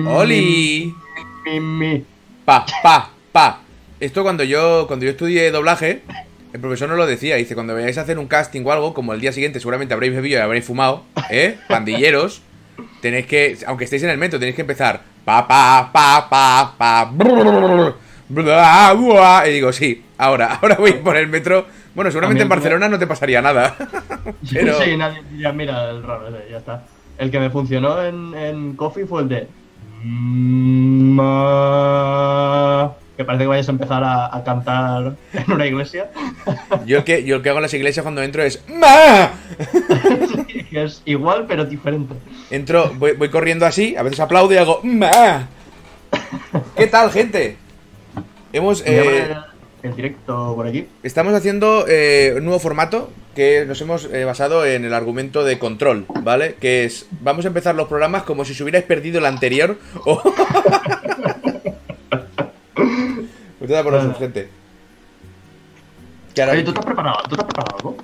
mi, ¡Oli! mi, mi. Pa, pa, pa. Esto cuando yo, cuando yo estudié doblaje, el profesor nos lo decía. Dice, cuando vayáis a hacer un casting o algo, como el día siguiente seguramente habréis bebido y habréis fumado, ¿eh? Pandilleros, tenéis que, aunque estéis en el metro, tenéis que empezar. Pa, pa, pa, pa, pa. brrr, bla. Y digo, sí, ahora, ahora voy por el metro. Bueno, seguramente en Barcelona no te pasaría nada. Pero- Sí, nadie diría, mira, el raro ese, ya está. El que me funcionó en, en Coffee fue el de. Ma- Que parece que vayas a empezar a, a cantar en una iglesia. Yo el que, yo el que hago en las iglesias cuando entro es ¡Ma! es igual, pero diferente. Entro, voy, voy corriendo así, a veces aplaudo y hago ¡Ma! ¿Qué tal, gente? Hemos, eh, el directo por aquí. estamos haciendo eh, un nuevo formato que nos hemos eh, basado en el argumento de control, ¿vale? Que es, vamos a empezar los programas como si se hubierais perdido el anterior o... Por eso, gente. Oye, ¿tú te has preparado? ¿Tú has preparado algo?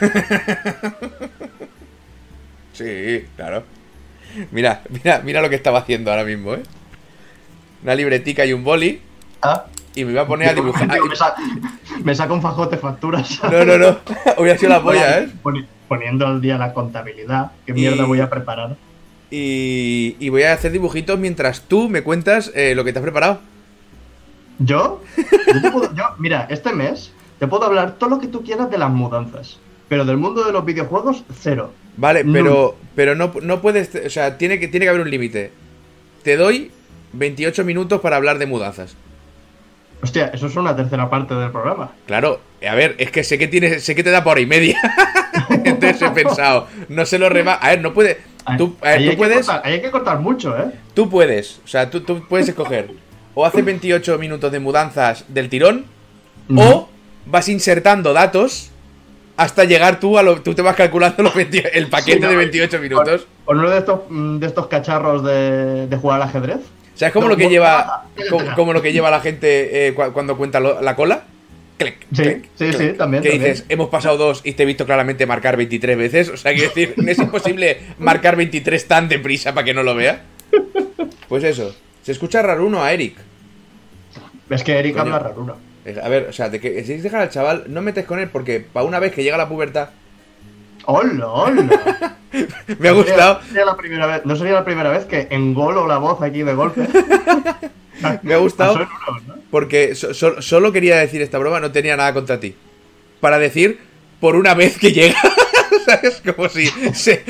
Sí, claro. Mira, mira, mira lo que estaba haciendo ahora mismo, ¿eh? Una libretica y un boli Ah, y me iba a poner a dibujar. Me, sa- me saca un fajote facturas. No, no, no. Hubiera sido la polla, ¿eh? Poni- Poniendo al día la contabilidad. ¿Qué mierda Y- voy a preparar? Y, y voy a hacer dibujitos mientras tú me cuentas eh, lo que te has preparado. ¿Yo? Yo, te puedo- yo, mira, este mes te puedo hablar todo lo que tú quieras de las mudanzas. Pero del mundo de los videojuegos, cero. Vale, pero, pero no, no puedes. O sea, tiene que, tiene que haber un límite. Te doy 28 minutos para hablar de mudanzas. Hostia, eso es una tercera parte del programa. Claro, a ver, es que sé que tienes, sé que te da por hora y media. Entonces he pensado, no se lo reba. A ver, no puede. Tú, a ver, ahí, tú hay puedes. Que cortar, ahí hay que cortar mucho, ¿eh? Tú puedes. O sea, tú, tú puedes escoger. O haces 28 minutos de mudanzas del tirón. O vas insertando datos hasta llegar tú a lo. Tú te vas calculando los 20 el paquete Sí, no, de 28 minutos. Con uno de estos, mm, de estos cacharros de, de jugar al ajedrez. ¿Sabes cómo No, lo que lleva. Como, como lo que lleva la gente eh, cu- cuando cuenta lo- la cola? Clic, Sí, clic, sí, clic. sí, también, Que también. dices, hemos pasado dos y te he visto claramente marcar 23 veces. O sea, quiero decir, es imposible marcar 23 tan deprisa para que no lo vea. Pues eso. Se escucha raro uno a Eric. Es que Eric Coño. habla rarura. Eh, A ver, o sea, de que si dejar al chaval, no metes con él porque para una vez que llega la pubertad. ¡Hola, hola! Me ha gustado, No sería la primera vez, no sería la primera vez que engolo la voz aquí de golpe. me ha gustado porque so- so- solo quería decir esta broma, no tenía nada contra ti. Para decir, por una vez que llega. ¿Sabes? Como si. se-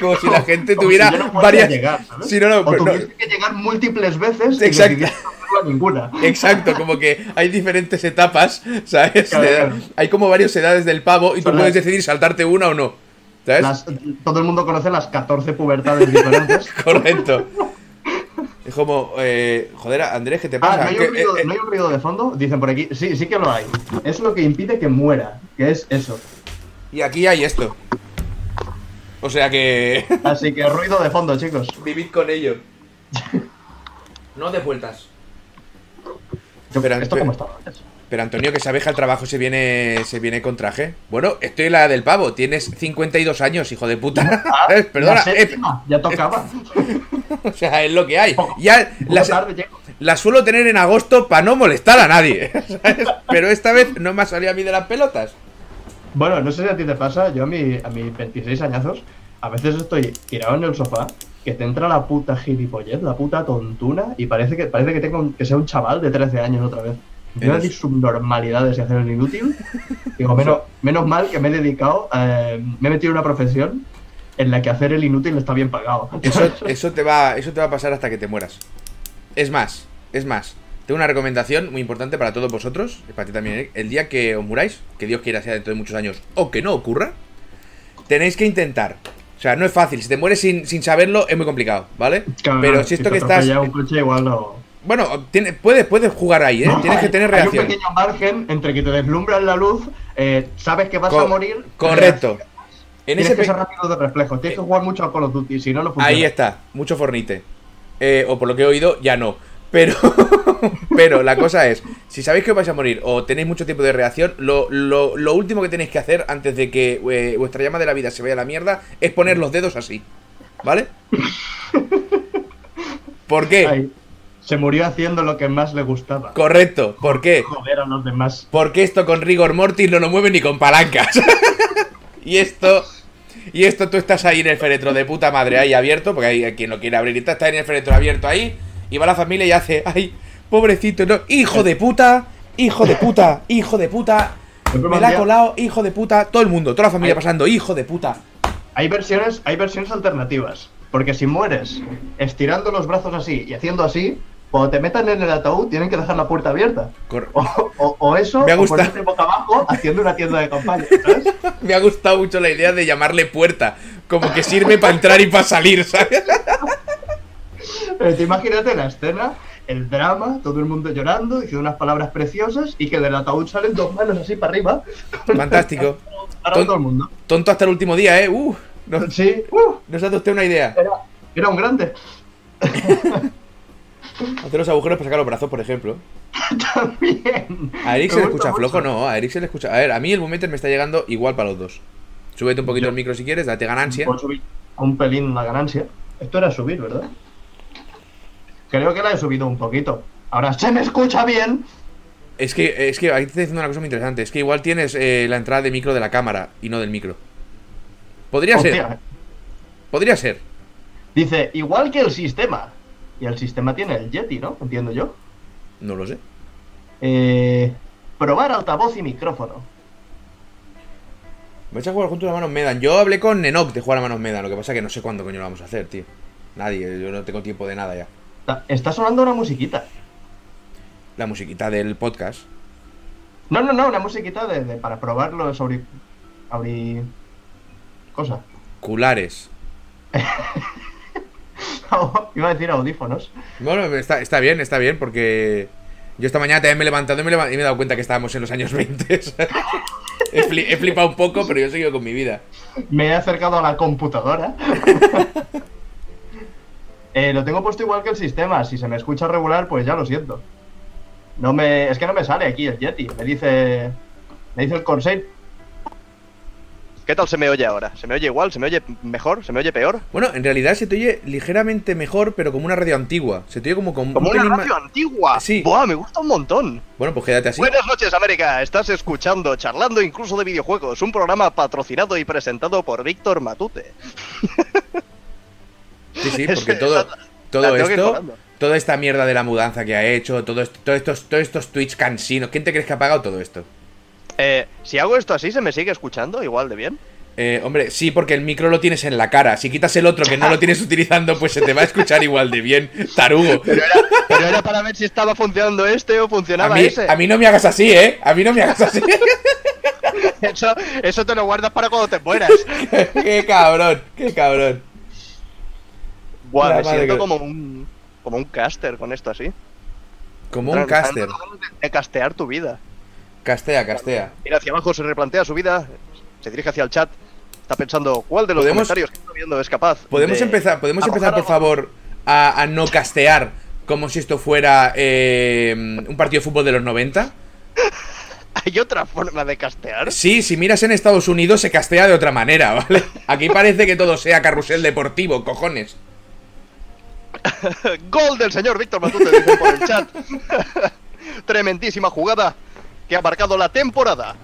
como si la gente Como tuviera si no varias. llegar, ¿sabes? Sí, no, no, o tuviste que llegar múltiples veces Exacto. Ninguna. Exacto, como que hay diferentes etapas, ¿sabes? Claro, De- claro. Hay como varias edades del pavo y tú puedes las- decidir saltarte una o no. ¿Sabes? Las- todo el mundo conoce las 14 pubertades diferentes. Correcto. Es como, eh, joder, Andrés, ¿qué te Ah, pasa? ¿no hay, Que, un ruido, eh, eh, ¿no hay un ruido de fondo? Dicen por aquí. Sí, sí que lo hay. Es lo que impide que muera, que es eso. y aquí hay esto. O sea que. Así que ruido de fondo, chicos. Vivid con ello. No de vueltas. Yo- Pero- ¿Esto pero- cómo estaba antes? Pero Antonio, que sabes que al trabajo se viene, se viene con traje. Bueno, estoy la del pavo. Tienes 52 años, hijo de puta. Eh, Perdona. Ah, La eh, séptima, ya tocaba. o sea, es lo que hay. Poco- Ya tarde las suelo tener en agosto para no molestar a nadie. ¿sabes? Pero esta vez no me ha salido a mí de las pelotas. Bueno, no sé si a ti te pasa, yo a, mi, a mis 26 añazos, a veces estoy tirado en el sofá, que te entra la puta gilipollez, la puta tontuna, y parece que parece que tengo que sea un chaval de 13 años otra vez. Yo decir subnormalidades y hacer el inútil. Digo, menos, menos mal que me he dedicado, eh, me he metido en una profesión en la que hacer el inútil está bien pagado. Eso, eso, te va, eso te va a pasar hasta que te mueras. Es más, es más. Tengo una recomendación muy importante para todos vosotros, y para ti también, Eric. El día que os muráis, que Dios quiera sea dentro de muchos años, o que no ocurra, tenéis que intentar. O sea, no es fácil. Si te mueres sin, sin saberlo, es muy complicado, ¿vale? Claro, Pero si esto te que estás. un coche igual no... Bueno, tiene- puedes, puedes jugar ahí, ¿eh? Tienes que tener Hay reacción. un pequeño margen entre que te deslumbran la luz, eh, sabes que vas Co- a morir. Correcto. En Tienes ese que ser rápido de reflejo. Tienes que jugar mucho a Call of Duty, si no, no funciona. Ahí está, mucho fornite. Eh, o por lo que he oído, ya no. Pero, pero la cosa es, si sabéis que os vais a morir o tenéis mucho tiempo de reacción, lo, lo- lo último que tenéis que hacer antes de que eh, vuestra llama de la vida se vaya a la mierda es poner los dedos así. ¿Vale? ¿Por qué? Ay, se murió haciendo lo que más le gustaba. Correcto, ¿por qué? Joder a los demás. Porque esto con rigor mortis no lo mueve ni con palancas. y esto. Y esto tú estás ahí en el féretro de puta madre ahí abierto, porque hay quien lo quiere abrir y está, está en el féretro abierto ahí, y va la familia y hace, ay, pobrecito, no, hijo de puta, hijo de puta, hijo de puta, me la ha colado, hijo de puta, todo el mundo, toda la familia pasando, hijo de puta. Hay versiones, hay versiones alternativas. Porque si mueres estirando los brazos así y haciendo así, cuando te metan en el ataúd tienen que dejar la puerta abierta. O, o- o eso, Me ha o gustado. ponerte boca abajo haciendo una tienda de campaña, ¿sabes? Me ha gustado mucho la idea de llamarle puerta, como que sirve para entrar y para salir, ¿sabes? Tú imagínate la escena, el drama, todo el mundo llorando, diciendo unas palabras preciosas y que del ataúd salen dos manos así para arriba. Fantástico. Para Ton- todo el mundo. Tonto hasta el último día, ¿eh? Uh, no, Sí, uh, no se hace usted una idea. era, era un grande. Hacer los agujeros para sacar los brazos, por ejemplo. También. A Eric se le escucha flojo, no, a Eric se le escucha. A ver, a mí el momento me está llegando igual para los dos. Súbete un poquito Yo- el micro si quieres, date ganancia. Subir un pelín la ganancia. Esto era subir, ¿verdad? Creo que la he subido un poquito. Ahora se me escucha bien. Es que, es que ahí te estoy diciendo una cosa muy interesante. Es que igual tienes eh, la entrada de micro de la cámara y no del micro. Podría ser, podría ser. Dice, igual que el sistema. Y el sistema tiene el Yeti, ¿no? Entiendo yo. No lo sé. Eh, probar altavoz y micrófono. Vais a jugar juntos a manos Medan. Yo hablé con Enoch de jugar a manos Medan. Lo que pasa es que no sé cuándo coño lo vamos a hacer, tío. Nadie, yo no tengo tiempo de nada ya. Está sonando una musiquita. La musiquita del podcast. No, no, no, una musiquita de, de- para probarlo sobre... Abrir... Cosa. Culares. Iba a decir audífonos. Bueno, está, está bien, está bien, porque yo esta mañana también me he levantado y me, he leva- y me he dado cuenta que estábamos en los años 20. ¿sabes? he, fli- he flipado un poco, pero yo he seguido con mi vida. Me he acercado a la computadora. Eh, lo tengo puesto igual que el sistema. Si se me escucha regular, pues ya lo siento. No me, es que no me sale aquí el Yeti. Me dice, me dice el Corsair. ¿Qué tal se me oye ahora? ¿Se me oye igual? ¿Se me oye mejor? ¿Se me oye peor? Bueno, en realidad se te oye ligeramente mejor, pero como una radio antigua. Se te oye como, como, Como un una radio antigua. Sí. Buah, me gusta un montón. Bueno, pues quédate así. Buenas noches, América. Estás escuchando Charlando incluso de videojuegos, un programa patrocinado y presentado por Víctor Matute. Sí, sí, porque todo, todo esto, toda esta mierda de la mudanza que ha hecho, todo esto- todos estos, todos estos tweets cansinos. ¿Quién te crees que ha pagado todo esto? Eh, si hago esto así, ¿se me sigue escuchando igual de bien? Eh, hombre, sí, porque el micro lo tienes en la cara. Si quitas el otro que no lo tienes utilizando, pues se te va a escuchar igual de bien, tarugo. Pero era, pero era para ver si estaba funcionando este o A funcionaba mí, ese. a mí no me hagas así, ¿eh? A mí no me hagas así. Eso, eso te lo guardas para cuando te mueras. qué cabrón, qué cabrón. La me siento que- como un, como un caster con esto así. Como un caster. de, castear tu vida. Castea, castea. Mira hacia abajo, se replantea su vida, se dirige hacia el chat. Está pensando, ¿cuál de los ¿Podemos- comentarios que estoy viendo es capaz? ¿Podemos de empezar, podemos empezar por favor, a, a no castear como si esto fuera eh, un partido de fútbol de los 90? ¿Hay otra forma de castear? Sí, si miras en Estados Unidos se castea de otra manera, ¿vale? Aquí parece que todo sea carrusel deportivo, cojones. Gol del señor Víctor Matute, dicen por el chat. Tremendísima jugada que ha marcado la temporada.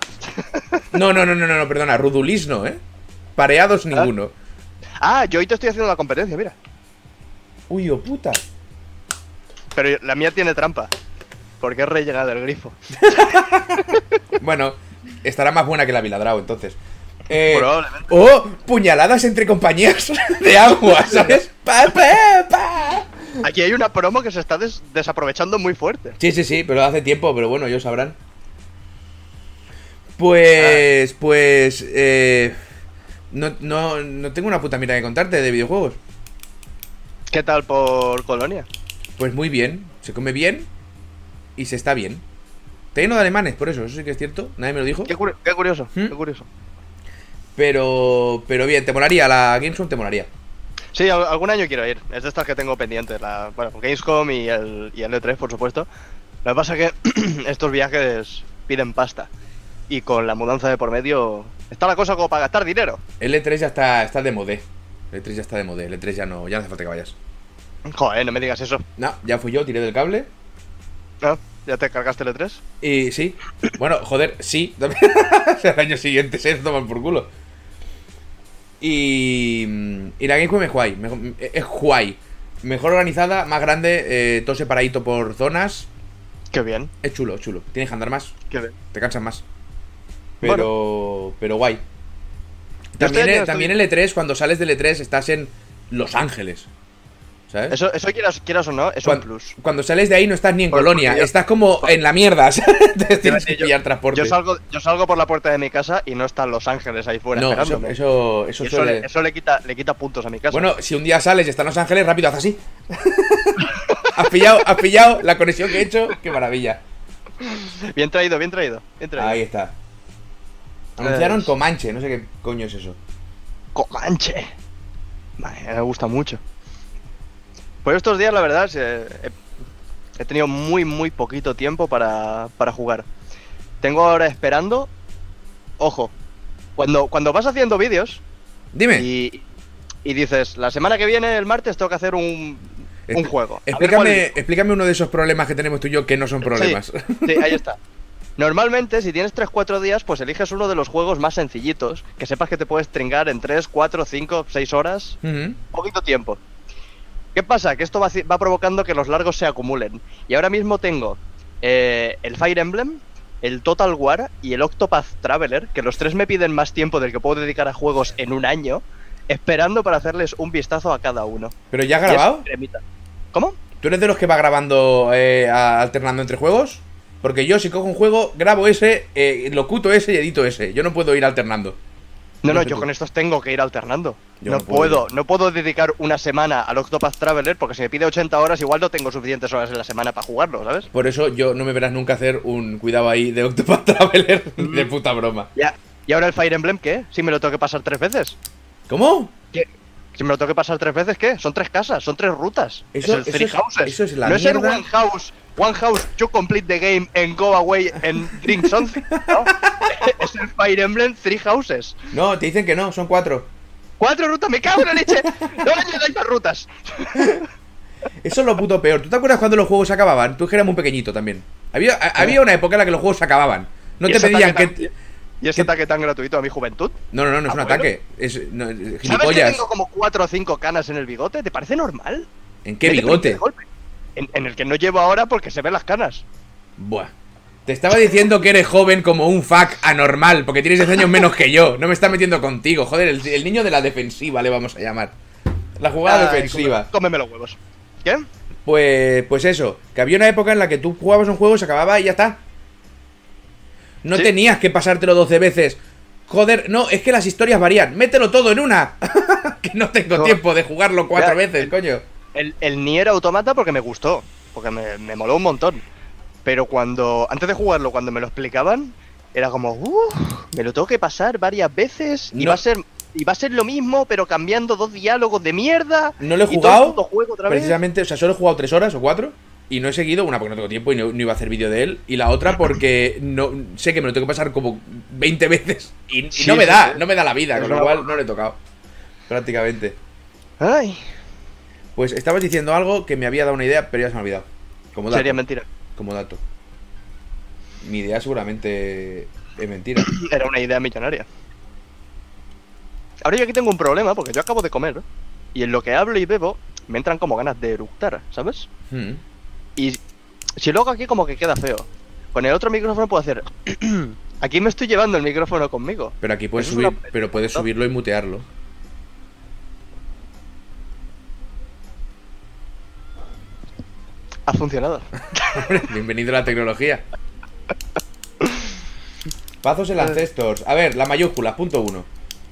No, no, no, no, no, perdona, Rudulis no, ¿eh? Pareados ninguno. Ah, yo hoy te estoy haciendo la competencia, mira. Uy, oh puta. Pero la mía tiene trampa. Porque es rellegada del grifo. Bueno, estará más buena que la Viladrau, entonces. Eh, Probablemente. oh, puñaladas entre compañías de agua, ¿sabes? Pa, pa, pa. Aquí hay una promo que se está des- desaprovechando muy fuerte. Sí, sí, sí, pero hace tiempo, pero bueno, ellos sabrán. Pues, pues, eh, no, no, no tengo una puta mira que contarte de videojuegos. ¿Qué tal por Colonia? Pues muy bien, se come bien y se está bien. Está lleno de alemanes, por eso, eso sí que es cierto, nadie me lo dijo. Qué, curi- qué curioso, ¿Mm? qué curioso. Pero, pero bien, te molaría, la Gamescom te molaría. Sí, al- algún año quiero ir. Es de estas que tengo pendientes. La, bueno, Gamescom y el, y el E3, por supuesto. Lo que pasa es que estos viajes piden pasta. Y con la mudanza de por medio está la cosa como para gastar dinero. El E3 ya está, está de modé. El E3 ya está de modé, el E3 ya no, ya no hace falta que vayas. Joder, no me digas eso. No, ya fui yo, tiré del cable. ¿No? ¿Ya te cargaste el E3? Y sí. Bueno, joder, sí. el año siguiente se toman por culo. Y. Y la Gamescom es guay. mejor- Es guay. Mejor organizada, más grande, eh, todo separadito por zonas. Qué bien, Es chulo, chulo. Tienes que andar más, qué bien. te cansas más. Pero. Pero guay. También, el- también el E3, cuando sales del E3, estás en Los Ángeles. ¿Sabes? Eso, eso quieras, quieras o no, es un plus. Cuando sales de ahí no estás ni en Por- Colonia, yo- estás como en la mierda, tienes que Yo- pillar transporte. Yo salgo, yo salgo por la puerta de mi casa y no están Los Ángeles ahí fuera no, eso, esperándome. eso, eso Y eso, suele- le, eso le quita, le quita puntos a mi casa. Bueno, si un día sales y están Los Ángeles, rápido haz así. has pillado, has pillado la conexión que he hecho, qué maravilla. Bien traído, bien traído, bien traído. Ahí está. Anunciaron Es- Comanche, no sé qué coño es eso. Comanche. Madre, me gusta mucho. Pues estos días, la verdad, he, tenido muy, muy poquito tiempo para, para jugar. Tengo ahora esperando. Ojo, cuando, cuando vas haciendo vídeos Dime, y, y dices, la semana que viene, el martes, tengo que hacer un, un Expl- juego. Explícame, explícame uno de esos problemas que tenemos tú y yo que no son problemas. Sí, ahí está. Normalmente, si tienes 3-4 días, pues eliges uno de los juegos más sencillitos, que sepas que te puedes tringar en 3, 4, 5, 6 horas, poquito tiempo. ¿Qué pasa? Que esto va, provocando que los largos se acumulen. Y ahora mismo tengo eh, el Fire Emblem, el Total War y el Octopath Traveler, que los tres me piden más tiempo del que puedo dedicar a juegos en un año, esperando para hacerles un vistazo a cada uno. ¿Pero ya has grabado? ¿Cómo? ¿Tú eres de los que va grabando eh, alternando entre juegos? Porque yo si cojo un juego, grabo ese, eh, locuto ese y edito ese. Yo no puedo ir alternando. No, No no, sé yo tú. con estos tengo que ir alternando. Yo no, no puedo puedo, no puedo dedicar una semana al Octopath Traveler porque si me pide 80 horas igual no tengo suficientes horas en la semana para jugarlo, ¿sabes? Por eso yo no me verás nunca hacer un cuidado ahí de Octopath Traveler Mm. de puta broma. Ya. ¿Y ahora el Fire Emblem qué? Si me lo tengo que pasar tres veces. ¿Cómo? ¿Qué? Si me lo tengo que pasar tres veces, ¿qué? Son tres casas, son tres rutas. Eso- es el eso Three es- Houses. eso es la no es el. One House, One House, you complete the game and go away and drink something, ¿no? es el Fire Emblem Three Houses. No, te dicen que no, son cuatro. Cuatro rutas, me cago en la leche. No me añadáis más rutas. Eso es lo puto peor. ¿Tú te acuerdas cuando los juegos se acababan? Tú que eras muy pequeñito también. Había, a- había una época en la que los juegos se acababan. No ¿Y te pedían que... tan- ¿Y ese ataque tan gratuito a mi juventud? No, no, no, no es un ataque. Es no, ¿Sabes que gilipollas. tengo como cuatro o cinco canas en el bigote? ¿Te parece normal? ¿En qué Vete bigote? En, en el que no llevo ahora porque se ven las canas. Buah. Te estaba diciendo que eres joven como un fuck anormal, porque tienes 10 años menos que yo. No me estás metiendo contigo. Joder, el, el niño de la defensiva le vamos a llamar. La jugada Ay, defensiva. Cómeme los huevos. ¿Qué? Pues, pues eso, que había una época en la que tú jugabas un juego, se acababa y ya está. No Sí. tenías que pasártelo 12 veces. Joder, no, es que las historias varían. Mételo todo en una. que no tengo No. tiempo de jugarlo cuatro Ya, veces, coño. El, el Nier Automata porque me gustó. Porque me, me moló un montón. Pero cuando. Antes de jugarlo, cuando me lo explicaban, era como. "Uf, me lo tengo que pasar varias veces. Y No. va a ser. Y va a ser lo mismo, pero cambiando dos diálogos de mierda. No lo he jugado, juego otra vez. Precisamente, o sea, solo he jugado tres horas o cuatro. Y no he seguido, una porque no tengo tiempo y no, no iba a hacer vídeo de él. Y la otra porque no sé que me lo tengo que pasar como 20 veces. Y, y Sí, no me sí, da, sí. no me da la vida, con lo cual no le he tocado. Prácticamente. Ay, Pues estabas diciendo algo que me había dado una idea, pero ya se me ha olvidado. Como sería mentira. Como dato. Mi idea seguramente es mentira. Era una idea millonaria. Ahora yo aquí tengo un problema porque yo acabo de comer y en lo que hablo y bebo me entran como ganas de eructar, ¿sabes? Hmm. Y si luego aquí como que queda feo. Con el otro micrófono puedo hacer... aquí me estoy llevando el micrófono conmigo. Pero aquí puedes Eso subir, una- pero puedes subirlo y mutearlo. Ha funcionado. Bienvenido a la tecnología. Pazos el Ancestors. A ver, la mayúscula, punto uno.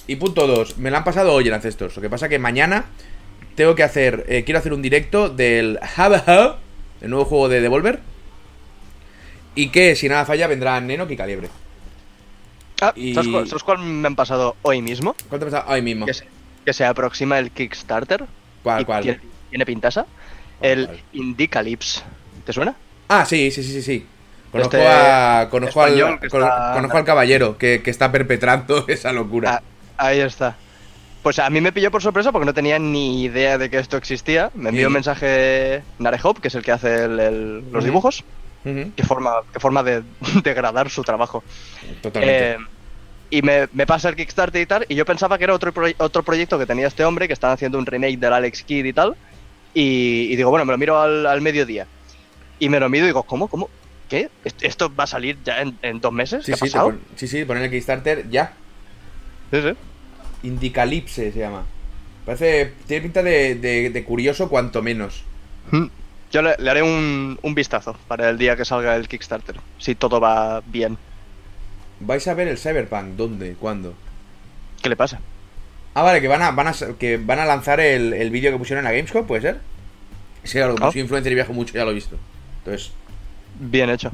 Y punto dos, me la han pasado hoy el Ancestors. Lo que pasa que mañana tengo que hacer, eh, quiero hacer un directo del Have el nuevo juego de Devolver. Y que si nada falla vendrá Neno y Calibre. Ah, Y- ¿sabes, cuál, sabes cuál me han pasado hoy mismo? ¿Cuánto me está? Hoy mismo. Que se, que se aproxima el Kickstarter. ¿Cuál, cuál? Tiene, tiene pintasa. ¿Cuál, El cuál? Indicalypse. ¿Te suena? Ah, sí, sí, sí, sí, sí. Conozco, Este a, conozco, al, con- está- conozco al caballero que, que está perpetrando esa locura. Ah, ahí está. Pues a mí me pilló por sorpresa porque no tenía ni idea de que esto existía. Me envió Sí. un mensaje Narehop, que es el que hace el- el- los dibujos. Ujú, Qué forma, qué forma de degradar su trabajo. Totalmente. Eh, y me, me pasa el Kickstarter y tal, y yo pensaba que era otro, otro proyecto que tenía este hombre, que están haciendo un remake del Alex Kidd y tal. Y, y digo, bueno, me lo miro al, al mediodía. Y me lo miro y digo, ¿cómo? ¿Cómo? ¿Qué? ¿Est- ¿Esto va a salir ya en, en dos meses? sí, ¿Qué ha sí, pon- sí, sí, poner el Kickstarter ya. Sí, sí. Indicalipse se llama. Parece. Tiene pinta de, de- de curioso, cuanto menos. Mm. Yo le, le haré un, un vistazo para el día que salga el Kickstarter, si todo va bien. ¿Vais a ver el Cyberpunk? ¿Dónde? ¿Cuándo? ¿Qué le pasa? Ah, vale, que van a, van a, que van a lanzar el, el vídeo que pusieron en la Gamescom, ¿puede ser? Sí, claro, como Ah. soy influencer y viajo mucho, ya lo he visto. Entonces, Bien hecho.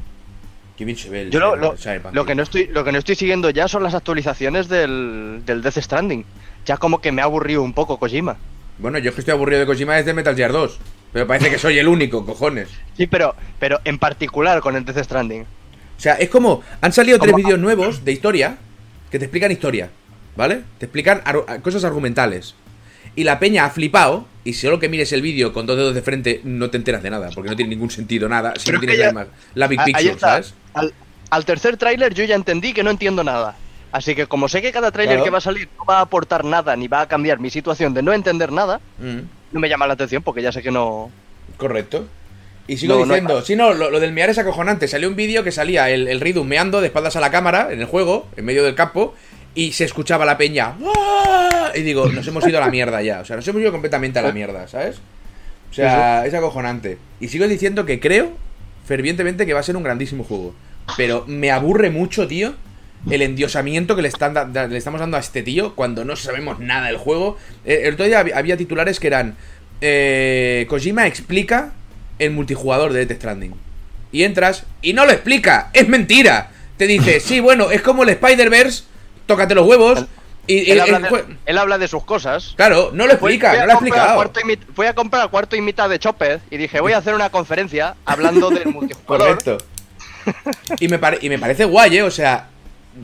qué bien se ve el, Yo lo, lo- el que no estoy, lo que no estoy siguiendo ya son las actualizaciones del, del Death Stranding. Ya como que me ha aburrido un poco Kojima. Bueno, yo es que estoy aburrido de Kojima desde Metal Gear 2. Pero parece que soy el único, cojones. Sí, pero, pero en particular con el Death Stranding. O sea, es como. Han salido tres vídeos nuevos de historia que te explican historia, ¿vale? Te explican ar- cosas argumentales. Y la peña ha flipado. Y solo que mires el vídeo con dos dedos de frente, no te enteras de nada. Porque no tiene ningún sentido nada. Si Pero no tienes ya- la, Big Picture, está. ¿sabes? Al, al tercer tráiler yo ya entendí que no entiendo nada. Así que como sé que cada tráiler Claro. que va a salir no va a aportar nada ni va a cambiar mi situación de no entender nada, Mm, no me llama la atención porque ya sé que no... correcto. Y sigo No, diciendo, si no, lo, lo del mear es acojonante. Salió un vídeo que salía el, el Ridum meando de espaldas a la cámara en el juego, en medio del campo, y se escuchaba la peña. Y digo, nos hemos ido a la mierda ya. O sea, nos hemos ido completamente a la mierda, ¿sabes? O sea, es acojonante. Y sigo diciendo que creo fervientemente que va a ser un grandísimo juego. Pero me aburre mucho, tío, el endiosamiento que le, están da- da- le estamos dando a este tío cuando no sabemos nada del juego. Eh, el otro día había, había titulares que eran... eh, Kojima explica el multijugador de Death Stranding. Y entras y no lo explica. Es mentira. Te dice, sí, bueno, es como el Spider-Verse, tócate los huevos. Y, y Él, el habla de, él habla de sus cosas. Claro, no lo explica, fui a no lo ha explicado. cuarto y mit- fui a comprar cuarto y mitad de Chopper y dije, voy a hacer una conferencia hablando del multijugador. Correcto. Y me, pare- y me parece guay, ¿eh? O sea,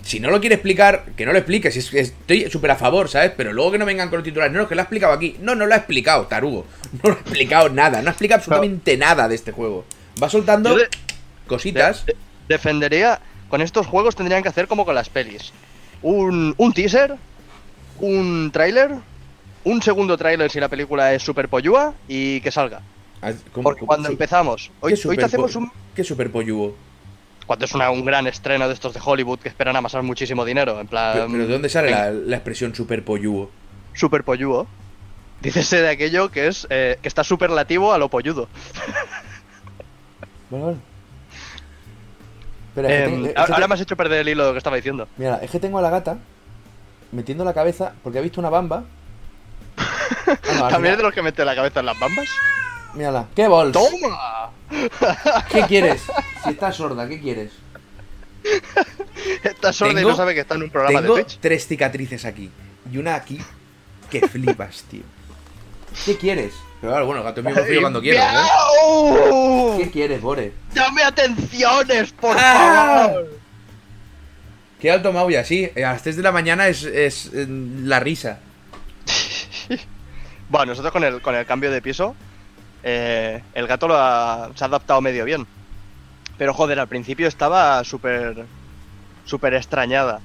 si no lo quiere explicar, que no lo explique. Si es- estoy súper a favor, ¿sabes? Pero luego que no vengan con los titulares. No, es que lo ha explicado aquí. No, no lo ha explicado, tarugo. No lo ha explicado nada. No ha explicado absolutamente nada de este juego. Va soltando de- cositas. de- defendería, con estos juegos tendrían que hacer como con las pelis. Un, un teaser, un tráiler, un segundo tráiler si la película es super pollúa y que salga. Ah, ¿cómo- Porque cómo- cuando su- empezamos, hoy, ¿qué hoy te hacemos un... ¿Qué super pollugo? Cuando es una- un gran estreno de estos de Hollywood que esperan amasar muchísimo dinero, en plan... Pero, pero ¿de dónde sale la, la expresión super pollugo? Super pollúo. Dícese de aquello que es eh, que está superlativo a lo polludo. Vale. Espera, es que Em, tengo- es que ahora me has hecho perder el hilo de lo que estaba diciendo. Mira, es que tengo a la gata metiendo la cabeza porque ha visto una bamba. Ah, no, al También es de los que mete la cabeza en las bambas. Mírala. ¿Qué bols? ¡Toma! ¿Qué quieres? Si estás sorda, ¿qué quieres? Está sorda y Tengo- no sabe que está en un programa Tengo de Twitch. tres cicatrices aquí y una aquí que flipas, tío. ¿Qué quieres? Pero claro, bueno, gato mío me cuando quiero, ¿eh? ¿Qué quieres, Bore? ¡Dame atenciones, por ¡Ah! favor! Qué alto Mauya, sí. eh, A las 3 de la mañana es, es eh, la risa. Bueno, nosotros con el, con el cambio de piso, eh, el gato lo ha- se ha adaptado medio bien. Pero joder, al principio estaba súper súper extrañada.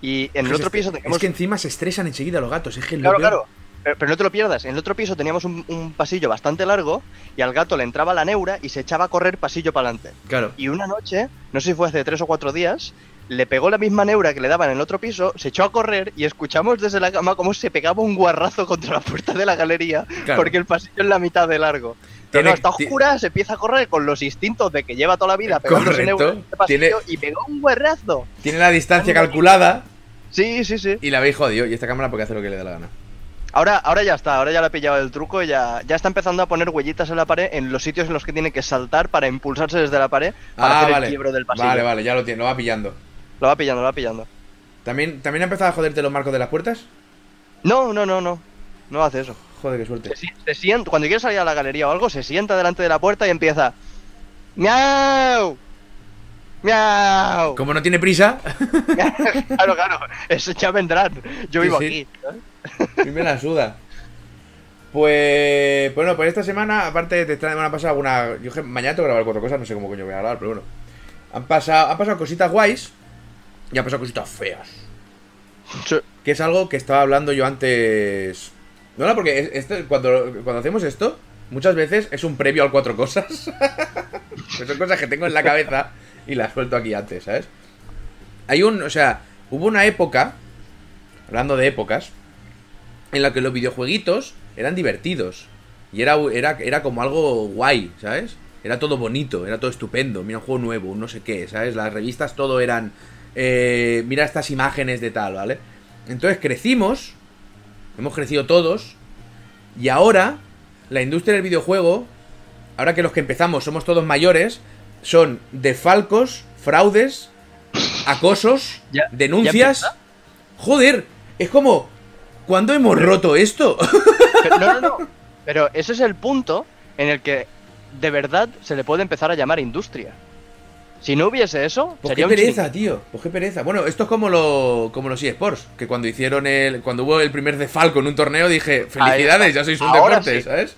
Y en el otro piso teníamos... Es que encima se estresan enseguida los gatos. Es que Claro, claro. Pero, pero no te lo pierdas. En el otro piso teníamos un, un pasillo bastante largo y al gato le entraba la neura y se echaba a correr pasillo para adelante. Claro. Y una noche, no sé si fue hace tres o cuatro días, le pegó la misma neura que le daban en el otro piso, se echó a correr y escuchamos desde la cama cómo se pegaba un guarrazo contra la puerta de la galería Claro. porque el pasillo es la mitad de largo. Pero Tiene- no, está oscura, se empieza a correr con los instintos de que lleva toda la vida pegándose neura en pasillo Tiene- y pegó un guarrazo. Tiene la distancia calculada Sí, sí, sí. y la habéis jodido. Y esta cámara porque hace lo que le da la gana. Ahora, ahora ya está, ahora ya le ha pillado el truco y ya, ya está empezando a poner huellitas en la pared en los sitios en los que tiene que saltar para impulsarse desde la pared para Ah, hacer vale. el quiebro del pasillo. Vale, vale, ya lo tiene, lo va pillando. Lo va pillando, lo va pillando. ¿También, ¿También ha empezado a joderte los marcos de las puertas? No, no, no, no. No hace eso. Joder, qué suerte. Se, se sienta, cuando quiere salir a la galería o algo, se sienta delante de la puerta y empieza. ¡Miau! ¡Miau! Como no tiene prisa, claro, claro. Eso ya vendrán. Yo vivo sí. aquí. y me la suda. Pues, bueno, pues esta semana, aparte de esta semana pasada alguna... Yo mañana tengo que grabar cuatro cosas, no sé cómo coño voy a grabar, pero bueno. Han pasado, han pasado cositas guays y han pasado cositas feas. Sí. Que es algo que estaba hablando yo antes. No, no, porque es- esto, cuando, cuando hacemos esto, muchas veces es un previo al cuatro cosas. que son cosas que tengo en la cabeza y las suelto aquí antes, ¿sabes? Hay un. O sea, hubo una época, hablando de épocas, en la que los videojueguitos eran divertidos. Y era, era, era como algo guay, ¿sabes? Era todo bonito, era todo estupendo. Mira un juego nuevo, no sé qué, ¿sabes? Las revistas todo eran. eh, mira estas imágenes de tal, ¿vale? Entonces crecimos, hemos crecido todos, y ahora la industria del videojuego, ahora que los que empezamos somos todos mayores, son defalcos, fraudes, acosos, Ya- denuncias. ya. Joder, es como, ¿cuándo hemos roto esto? Pero, no, no, no. Pero ese es el punto en el que de verdad se le puede empezar a llamar industria. Si no hubiese eso, Pues sería qué pereza, tío. Pues qué pereza. Bueno, esto es como lo, como los eSports, que cuando hicieron el, cuando hubo el primer defalco en un torneo dije, felicidades, ya sois un Ahora deporte, sí. ¿sabes?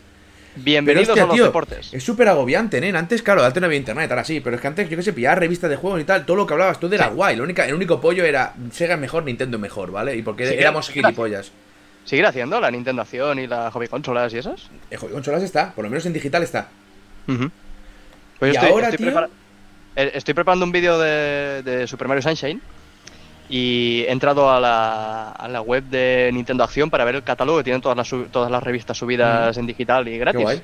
Bienvenidos Pero, hostia, a los tío, deportes. Es súper agobiante, ¿eh? Antes, claro, antes no había internet, ahora sí, pero es que antes, yo que sé, pillaba revistas de juegos y tal, todo lo que hablabas tú era guay. Lo única, el único pollo era Sega es mejor, Nintendo es mejor, ¿vale? Y porque Sí, éramos gilipollas. ¿Seguir haciendo la Nintendo Acción y las hobby consolas y esas? El juego de consolas está, por lo menos en digital está. Pues Y yo estoy, ahora, estoy tío? prepara- eh, estoy preparando un vídeo de, de Super Mario Sunshine y he entrado a la, a la web de Nintendo Acción para ver el catálogo que tienen todas las, todas las revistas subidas en digital y gratis. guay.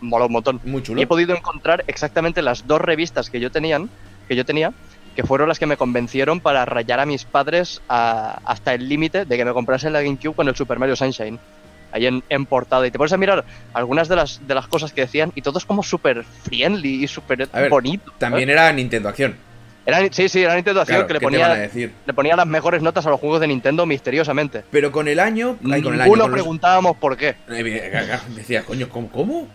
Mola un montón. Muy chulo. Y he podido encontrar exactamente las dos revistas que yo tenían, que yo tenía, que fueron las que me convencieron para rayar a mis padres a- hasta el límite de que me comprasen la GameCube con el Super Mario Sunshine. Ahí en, en portada. Y te pones a mirar algunas de las, de las cosas que decían y todo es como súper friendly y súper bonito. También era Nintendo Acción. Era, sí, sí, era Nintendo Acción Claro, que le ¿qué te van a ponía, decir? le ponía las mejores notas a los juegos de Nintendo misteriosamente. Pero con el año. ay, con el año. Ninguno con los- preguntábamos por qué. Eh, Decía, coño, ¿cómo? ¿Cómo?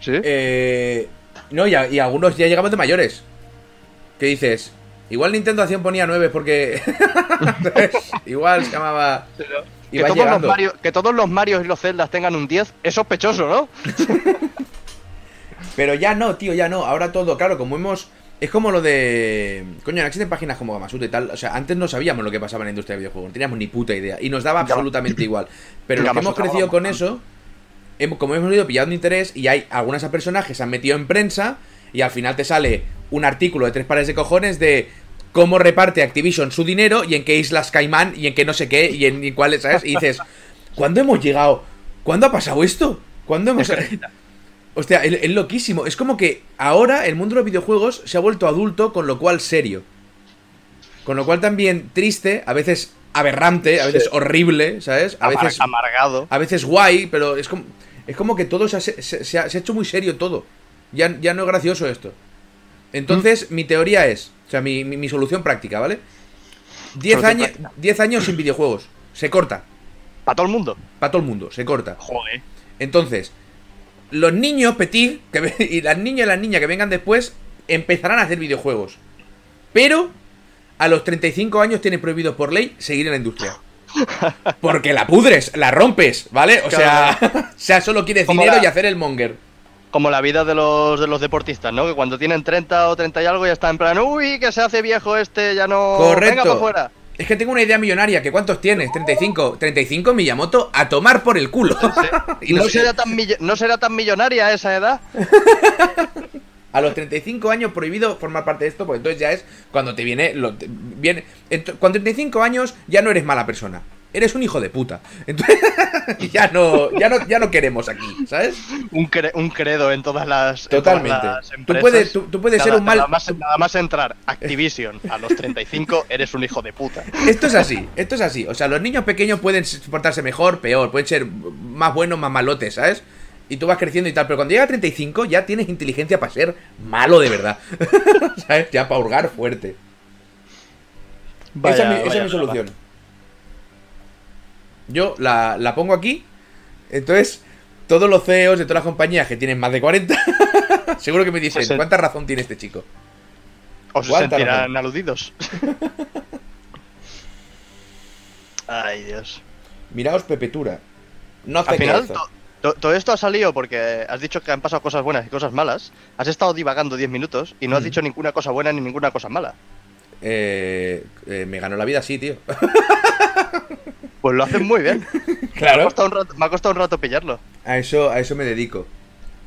¿Sí? Eh, no, y, a- y algunos ya llegamos de mayores. ¿Qué dices? Igual Nintendo Acción ponía 9 porque. Igual se llamaba. que, todos los. Mario, que todos los Marios y los Zeldas tengan un 10 es sospechoso, ¿no? Pero ya no, tío, ya no. Ahora todo, claro, como hemos. Es como lo de. Coño, no existen páginas como Gamasuto y tal. O sea, antes no sabíamos lo que pasaba en la industria del videojuego. No teníamos ni puta idea. Y nos daba absolutamente igual. Pero los que hemos Gamasutra crecido con eso. hemos- como hemos ido pillando interés. Y hay algunas personas que se han metido en prensa. Y al final te sale un artículo de tres pares de cojones de. Cómo reparte Activision su dinero y en qué islas Caimán y en qué no sé qué y en y cuáles, ¿sabes? Y dices, ¿cuándo hemos llegado? ¿Cuándo ha pasado esto? ¿Cuándo hemos.? Hostia, es, es loquísimo. Es como que ahora el mundo de los videojuegos se ha vuelto adulto, con lo cual serio. Con lo cual también triste, a veces aberrante, a veces horrible, ¿sabes? A Amar- veces, amargado. a veces guay, pero es como, es como que todo se ha, se- se ha- se ha hecho muy serio todo. Ya, ya no es gracioso esto. Entonces, mi teoría es, o sea, mi, mi- mi solución práctica, ¿vale? 10 Solución años, práctica. 10 años sin videojuegos. Se corta. Para todo el mundo. Para todo el mundo, se corta. Joder. Entonces, los niños petit que y las niñas y las niñas que vengan después empezarán a hacer videojuegos. Pero a los 35 años tienes prohibido por ley seguir en la industria. Porque la pudres, la rompes, ¿vale? O sea, o sea, solo quieres Como dinero la- y hacer el monger. Como la vida de los, de los deportistas, ¿no? Que cuando tienen 30 o 30 y algo ya está en plan, uy, que se hace viejo este, ya no... Venga Correcto. para afuera. Es que tengo una idea millonaria, que ¿cuántos tienes? 35. 35 Miyamoto a tomar por el culo. Y no, será tan millo- ¿No será tan millonaria a esa edad? A los 35 años prohibido formar parte de esto, porque entonces ya es cuando te viene. Lo, te- viene con 35 años ya no eres mala persona. Eres un hijo de puta. Entonces, ya no, ya no, ya no queremos aquí, ¿sabes? Un, cre- un credo en todas las, en Totalmente. todas las Tú empresas. puedes- tú- tú puedes Nada- ser un mal- Nada más, nada más entrar Activision a los 35, eres un hijo de puta. Esto es así, esto es así. O sea, los niños pequeños pueden portarse mejor, peor, pueden ser más buenos, más malotes, ¿sabes? Y tú vas creciendo y tal, pero cuando llega a 35 ya tienes inteligencia para ser malo de verdad. ¿Sabes? Ya para hurgar fuerte. esa es mi, esa es mi solución. Yo la, la pongo aquí. Entonces, todos los CEOs de todas las compañías que tienen más de 40, seguro que me dicen, Pues el- ¿cuánta razón tiene este chico? O se ¿Cuánta sentirán razón? aludidos. Ay, Dios. Miraos Pepetura. No hace Al final, queso. to- to- todo esto ha salido porque has dicho que han pasado cosas buenas y cosas malas. Has estado divagando 10 minutos y no has Mm. dicho ninguna cosa buena ni ninguna cosa mala. Eh, eh, me ganó la vida así, tío. Pues lo hacen muy bien. Me ha claro. costado un rato, me ha costado un rato pillarlo. A eso, a eso me dedico.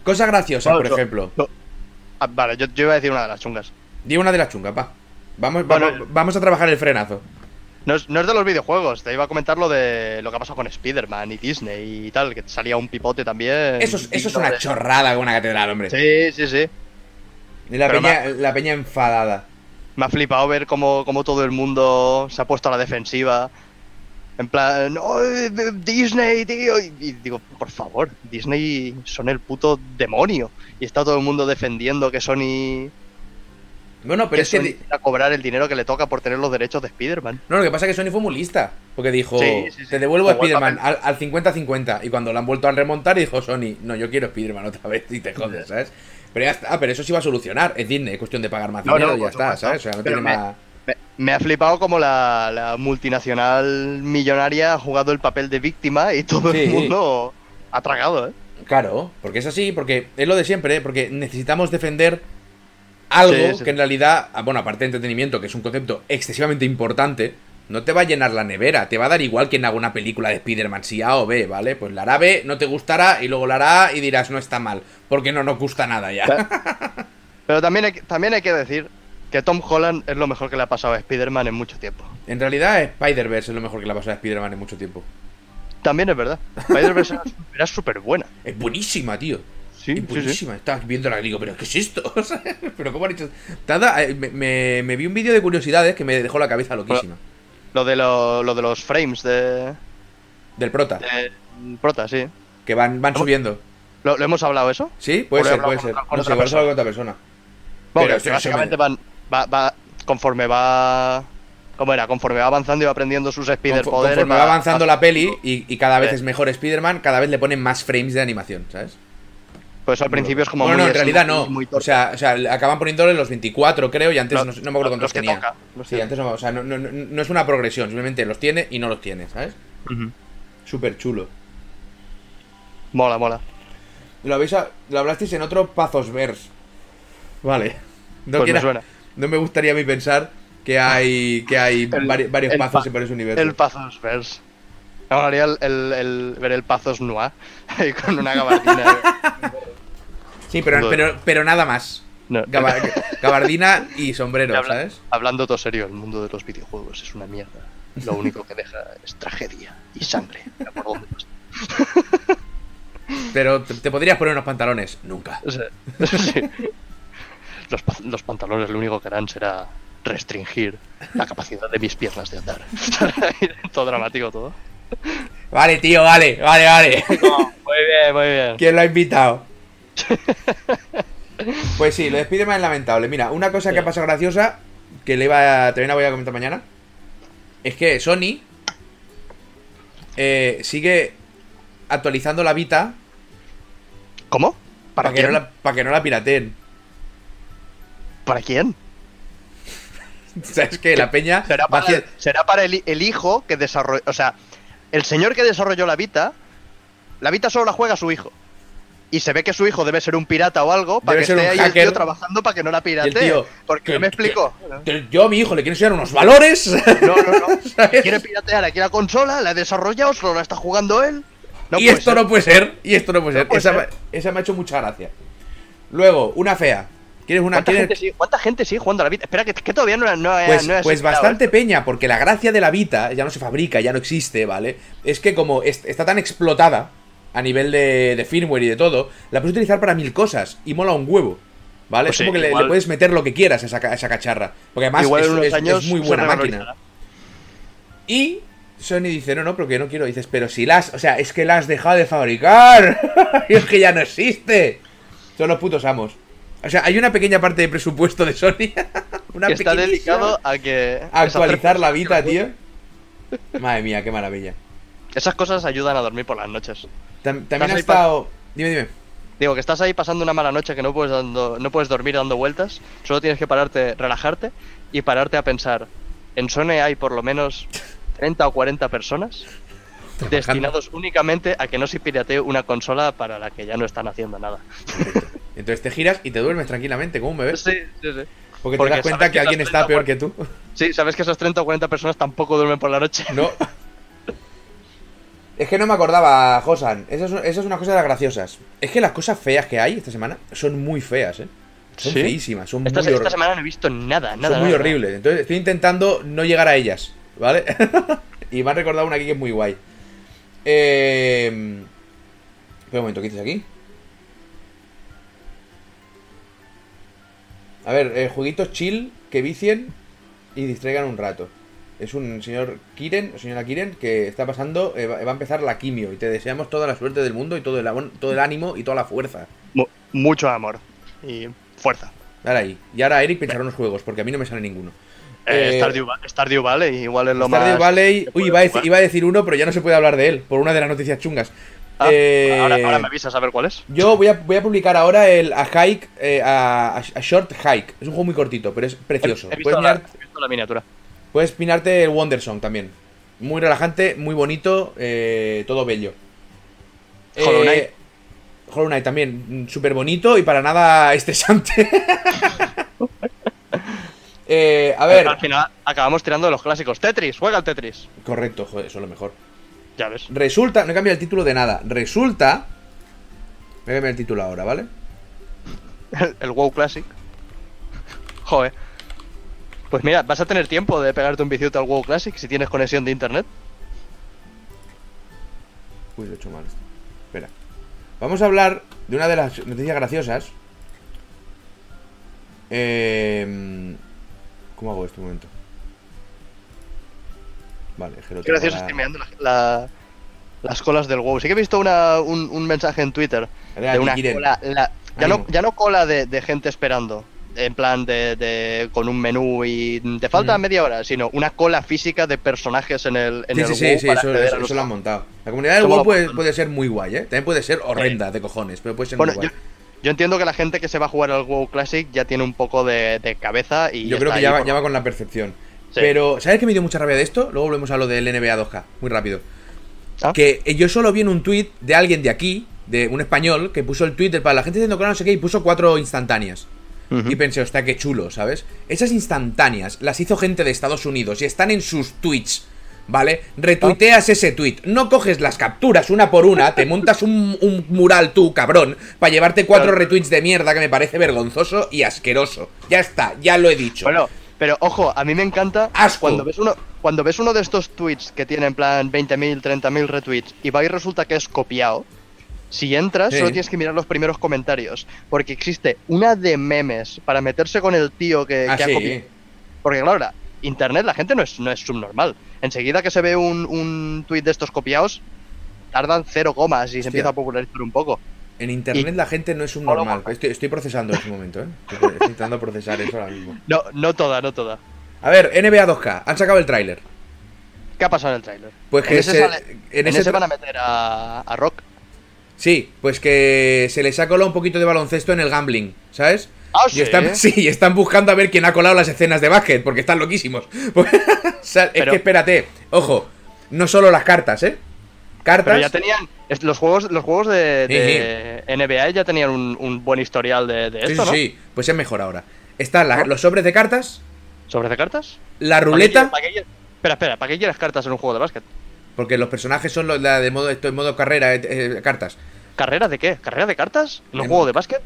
Cosa graciosa, Bueno, por yo- ejemplo. yo- ah, vale, yo, yo iba a decir una de las chungas. Di una de las chungas, pa. Vamos, Bueno, vamos, vamos a trabajar el frenazo. No es, no es de los videojuegos, te iba a comentar lo de lo que ha pasado con Spider-Man y Disney y tal, que salía un pipote también. Eso, es- eso es una chorrada con una catedral, hombre. Sí, sí, sí. Y la Pero peña, la peña enfadada. Me ha flipado ver cómo, cómo todo el mundo se ha puesto a la defensiva. En plan, "Oh, Disney, tío. Y, y digo, por favor, Disney son el puto demonio. Y está todo el mundo defendiendo que Sony. Bueno, pero que es que. Sony quiera cobrar el dinero que le toca por tener los derechos de Spider-Man. No, lo que pasa es que Sony fue muy lista. Porque dijo, Sí, sí, sí. te devuelvo a Spider-Man al al 50-50. Y cuando lo han vuelto a remontar, dijo Sony, no, yo quiero Spider-Man otra vez. Y te jodes, ¿sabes? Pero ya está, pero eso sí va a solucionar. Es Disney, es cuestión de pagar más dinero no, y ya está. ¿sabes? O sea, no tiene me- más. Me, me ha flipado como la, la multinacional millonaria ha jugado el papel de víctima y todo Sí. el mundo ha tragado, ¿eh? Claro, porque es así, porque es lo de siempre, ¿eh? porque necesitamos defender algo Sí, sí. que en realidad, ah, bueno, aparte de entretenimiento, que es un concepto excesivamente importante, no te va a llenar la nevera, te va a dar igual quien haga una película de Spider-Man, si A o B, ¿vale? Pues la hará B, no te gustará, y luego la hará A y dirás, no está mal, porque no nos gusta nada ya. Pero también hay, también hay que decir que Tom Holland es lo mejor que le ha pasado a Spider-Man en mucho tiempo. En realidad, Spider-Verse es lo mejor que le ha pasado a Spider-Man en mucho tiempo. También es verdad. Spider-Verse era- súper buena. Es buenísima, tío. Sí, es sí, sí. buenísima. Estás viéndola y digo, ¿pero qué es esto? ¿Pero cómo han hecho? Nada, eh, me, me- me vi un vídeo de curiosidades que me dejó la cabeza loquísima. Lo de, lo, lo de los frames de, Del prota. de Prota, sí. Que van, van subiendo. ¿Lo, lo hemos hablado eso? ¿Sí? Puede ser, puede ser. No sé, igual otra persona. Bueno, Pero que básicamente me- van, va, va, conforme va... ¿Cómo era? Conforme va avanzando y va aprendiendo sus spider Confo- poderes... Conforme va avanzando la peli y, y cada vez Sí. es mejor Spider-Man, cada vez le ponen más frames de animación, ¿sabes? Pues al principio es como Bueno, muy no, en realidad no. muy o, sea, o sea, acaban poniéndole los 24, creo, y antes no, no me acuerdo cuántos los que tenía. toca, los sí, antes no, o sea, no, no- no- no es una progresión, simplemente los tiene y no los tiene, ¿sabes? Ujú. Súper chulo. Mola, mola. Lo, habéis, lo hablasteis en otro Pazosverse. Vale. No, Pues me quiera- suena. No me gustaría a mí pensar que hay, que hay El- vari- varios pazos pa- en varios universos. El Pazos Verse. Me molaría el, el- el- ver el Pazos Noir con una gabardina. Sí, pero, pero, pero nada más. No. Gaba- gabardina y sombrero, habla- ¿sabes? Hablando todo serio, el mundo de los videojuegos es una mierda. Lo único que deja es tragedia y sangre. Por dónde vas. Pero te, te podrías poner unos pantalones. Nunca. Sí. Los, pa- los pantalones lo único que harán será restringir la capacidad de mis piernas de andar. todo dramático todo. Vale, tío, vale, vale, vale. muy bien, muy bien. ¿Quién lo ha invitado? Pues sí, lo de Spider-Man es lamentable. Mira, una cosa que ha pasado graciosa, que le iba a, también la voy a comentar mañana, es que Sony eh, sigue actualizando la Vita ¿Cómo? ¿Para, para que, no la, para que no la pirateen. ¿Para quién? ¿Sabes qué? La peña Será para, hacia- el, será para el, el hijo que desarrolló. O sea, el señor que desarrolló la Vita, la Vita solo la juega su hijo. Y se ve que su hijo debe ser un pirata o algo para Debe que esté ahí el hacker. tío trabajando para que no la el piratee. tío, Porque que- me explico. que- yo a mi hijo le quiero enseñar unos valores. No, no, no. Quiere piratear aquí la consola, la he desarrollado, solo la está jugando él. No y esto ser. no puede ser. Y esto no puede ser. puede esa, ser. me- esa me ha hecho mucha gracia. Luego, una fea. ¿Quieres una? ¿Cuánta, quieres- gente sigue, ¿Cuánta gente sigue jugando a la Vita? Espera, que, que todavía no, no, Pues, no pues bastante esto. peña, porque la gracia de la Vita ya no se fabrica, ya no existe, ¿vale? Es que como est- está tan explotada a nivel de, de firmware y de todo, la puedes utilizar para mil cosas y mola un huevo, ¿vale? Pues es como sí, que le- puedes meter lo que quieras a esa, ca- a esa cacharra. Porque además Igual es, en unos es- es años muy buena máquina. Y Sony dice, no, no, pero que no quiero. Dices, pero si las, o sea, es que la has dejado de fabricar. y es que ya no existe. Son los putos amos. O sea, hay una pequeña parte de presupuesto de Sony. una Que está dedicado a que. a actualizar la tres- tío. Madre mía, qué maravilla. Esas cosas ayudan a dormir por las noches. Tam- también ¿Estás ha estado. Dime, dime. Digo, que estás ahí pasando una mala noche que no puedes, dando, no puedes dormir dando vueltas, solo tienes que pararte, relajarte y pararte a pensar. En Sony hay por lo menos 30 o 40 personas destinados únicamente a que no se piratee una consola para la que ya no están haciendo nada. Entonces te giras y te duermes tranquilamente, como un bebé. Sí, sí, sí. Porque, Porque te das cuenta que que alguien está 30 peor que tú. Sí, sabes que esas 30 o 40 personas tampoco duermen por la noche. No. Es que no me acordaba, Josan. Esa es, esa es una cosa de las graciosas. Es que las cosas feas que hay esta semana son muy feas, ¿eh? Son ¿Sí? feísimas, son Esta, muy, esta semana no he visto nada, nada. son muy nada. horribles. Entonces estoy intentando no llegar a ellas, ¿vale? y me han recordado una aquí que es muy guay. Eh... Espera un momento, ¿qué dices aquí? A ver, eh, jueguitos chill que vicien y distraigan un rato. Es un señor Kiren, señora Kiren, que está pasando, eh, va a empezar la quimio y te deseamos toda la suerte del mundo y todo el, todo el ánimo y toda la fuerza. Mu- mucho amor y fuerza. Dale ahí. Y ahora Eric pensará unos juegos, porque a mí no me sale ninguno. Eh, Eh, Stardew, Va- Stardew Valley igual es lo Stardew más... Valley. que Uy, iba a, decir, iba a decir uno, pero ya no se puede hablar de él, por una de las noticias chungas. Ah, Eh, ahora, ahora me avisas a ver cuál es. Yo voy a, voy a publicar ahora el a hike, eh, a, a Short Hike. Es un juego muy cortito, pero es precioso. He, he visto Puedes, la, mirar- he visto la miniatura. puedes pinarte el Wondersong también. Muy relajante, muy bonito, eh, todo bello. Hollow Eh, Knight. Hollow Knight también, súper bonito y para nada estresante. Eh, a ver, Al final acabamos tirando de los clásicos. Tetris, juega al Tetris. correcto, joder, eso es lo mejor. Ya ves. Resulta, no he cambiado el título de nada. Resulta. Voy a cambiar el título ahora, ¿vale? El, el WoW Classic. Joder. Pues mira, vas a tener tiempo de pegarte un viciute al WoW Classic si tienes conexión de internet. Uy, lo he hecho mal. Espera. Vamos a hablar de una de las noticias graciosas. Eh, ¿Cómo hago esto un momento? Vale, Qué gracioso estoy mirando la- la- las colas del WoW. Sí que he visto una- un, un mensaje en Twitter de una cola. la- ya, no, ya no cola de, de gente esperando. En plan de, de- con un menú y te falta Mm. media hora, sino una cola física de personajes en el, en Sí, el sí, sí, WoW sí, para eso, lo han montado. La comunidad del WoW puede, puede ser muy guay, ¿eh? También puede ser horrenda de cojones, pero puede ser Bueno, muy guay. yo entiendo que la gente que se va a jugar al WoW Classic ya tiene un poco de, de cabeza y Yo creo que ya va, ya va con la percepción. Sí. Pero, ¿sabes qué me dio mucha rabia de esto? Luego volvemos a lo del NBA 2K, muy rápido. Ah. Que eh, yo solo vi en un tweet de alguien de aquí, de un español, que puso el tweet del para la gente diciendo que no sé qué y puso cuatro instantáneas. Y pensé, hostia, qué chulo, ¿sabes? Esas instantáneas las hizo gente de Estados Unidos y están en sus tweets, ¿vale? Retuiteas ese tweet, no coges las capturas una por una, te montas un, un mural tú, cabrón, para llevarte cuatro Claro. retweets de mierda que me parece vergonzoso y asqueroso. Ya está, ya lo he dicho. Bueno, pero ojo, a mí me encanta Asco. cuando ves uno cuando ves uno de estos tweets que tiene en plan 20.000, 30.000 retweets y va y resulta que es copiado. Si entras, Sí. solo tienes que mirar los primeros comentarios. Porque existe una de memes para meterse con el tío que, Ah, que ha copiado. Porque claro, la- internet la gente no es, no es subnormal. Enseguida que se ve un, un tweet de estos copiados, tardan cero comas y se empieza a popularizar un poco. En internet Y- la gente no es un normal. Estoy, estoy procesando en ese momento, ¿eh? Estoy, estoy intentando procesar eso ahora mismo. No, no toda, no toda. A ver, NBA 2K, han sacado el tráiler. ¿Qué ha pasado en el tráiler? Pues que en ese, se- sale- en en ese ese tra- van a meter a, a Rock. Sí, pues que se les ha colado un poquito de baloncesto en el gambling, ¿sabes? Ah, Y están, ¿sí? sí, y están buscando a ver quién ha colado las escenas de básquet, porque están loquísimos. Pues, o sea, es Pero- que espérate, ojo, no solo las cartas, ¿eh? Cartas. Pero ya tenían. Los juegos, los juegos de, de NBA ya tenían un, un buen historial de, esto, sí, ¿no? sí, pues es mejor ahora. Están la- ¿No? los sobres de cartas, ¿Sobres de cartas? la ¿Para qué ruleta, para qué Espera, espera, ¿para qué quieres cartas en un juego de básquet? porque los personajes son los de modo, en modo carrera, eh, eh, cartas. ¿Carrera de qué? ¿Carrera de cartas? ¿En un En- juego de básquet?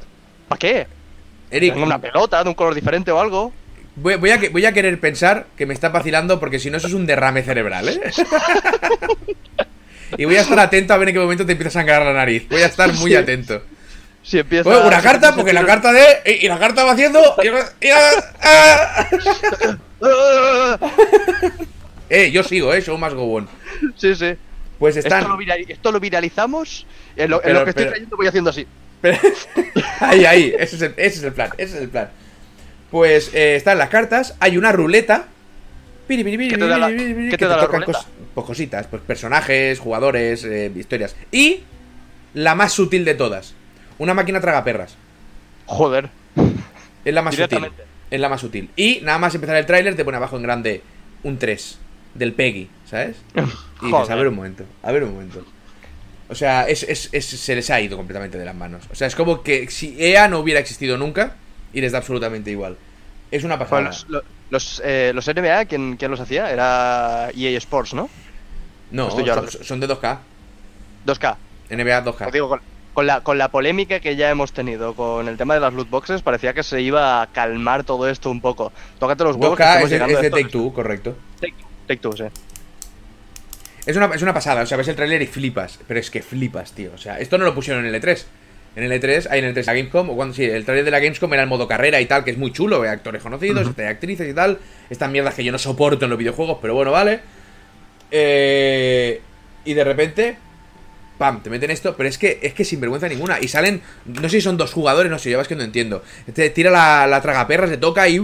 ¿Para qué? Eric, ¿Tengo una pelota de un color diferente o algo? Voy, voy a, voy a querer pensar que me está vacilando porque si no eso es un derrame cerebral, ¿eh? y voy a estar atento a ver en qué momento te empieza a sangrar la nariz. Voy a estar muy atento. Si empieza. Oye, una carta, porque la carta de... Y, la carta va haciendo... y la- y la- ¡ah! Eh, yo sigo, eh, show más go on. Sí, sí. Pues están... Esto lo, esto lo viralizamos. En lo, en Pero- lo que estoy pero- cayendo voy haciendo así. ahí, ahí, ese es, el, ese es el plan, ese es el plan. Pues eh, están las cartas, hay una ruleta. ¿Qué te da la- qué que te da la tocan ruleta? cos- pues cositas, pues personajes, jugadores, eh, historias. Y la más sutil de todas. Una máquina traga perras. Joder. Es la más útil. Directamente. Es la más útil. Y nada más empezar el tráiler te pone abajo en grande un 3 del Peggy, ¿sabes? Y dices, a ver un momento, a ver un momento. O sea, es, es- es- se les ha ido completamente de las manos. O sea, es como que si EA no hubiera existido nunca y les da absolutamente igual. Es una pasada. Bueno, los, eh, los NBA, ¿quién, quién los hacía? Era EA Sports, ¿no? no, yo son, son de 2K. 2K. NBA Os 2K. digo, con, con la, con la polémica que ya hemos tenido con el tema de las loot boxes, parecía que se iba a calmar todo esto un poco. Tócate los huevos que 2K estamos es, de- llegando es a de esto. Take Two, correcto. Take Two, Take Two, sí. Es una, es una pasada, o sea, ves el tráiler y flipas. Pero es que flipas, tío. O sea, esto no lo pusieron en el E3. En el E3, hay en el E3 la Gamescom, o cuando sí, el tráiler de la Gamescom era el modo carrera y tal, que es muy chulo, hay actores conocidos, hay actrices y tal. Estas mierdas que yo no soporto en los videojuegos, pero bueno, vale. Eh, y de repente, pam, te meten esto, pero es que es que sin vergüenza ninguna. Y salen, no sé si son dos jugadores, no sé, ya ves que no entiendo. Te tira la, la tragaperras, le toca y.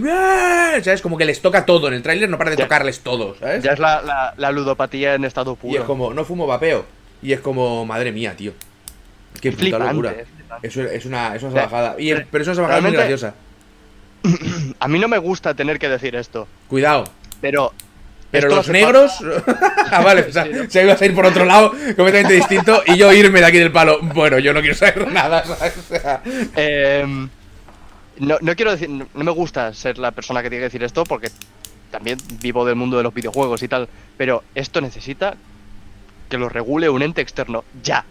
¿Sabes? Como que les toca todo. En el tráiler no para de Ya. tocarles todo, ¿sabes? Ya es la, la, la ludopatía en estado Y es puro. como, no fumo vapeo. Y es como, madre mía, tío. Qué puta locura. Es flipante. Eso es una, es una. Y el- pero es una salvajada muy graciosa. A mí no me gusta tener que decir esto, Cuidado. pero. Pero los negros. ah, vale, o sea, se ibas a ir por otro lado completamente distinto y yo irme de aquí del palo. Bueno, yo no quiero saber nada, ¿sabes? O sea, Eh, no, no quiero decir, no, no me gusta ser la persona que tiene que decir esto porque también vivo del mundo de los videojuegos y tal, pero esto necesita que lo regule un ente externo ya,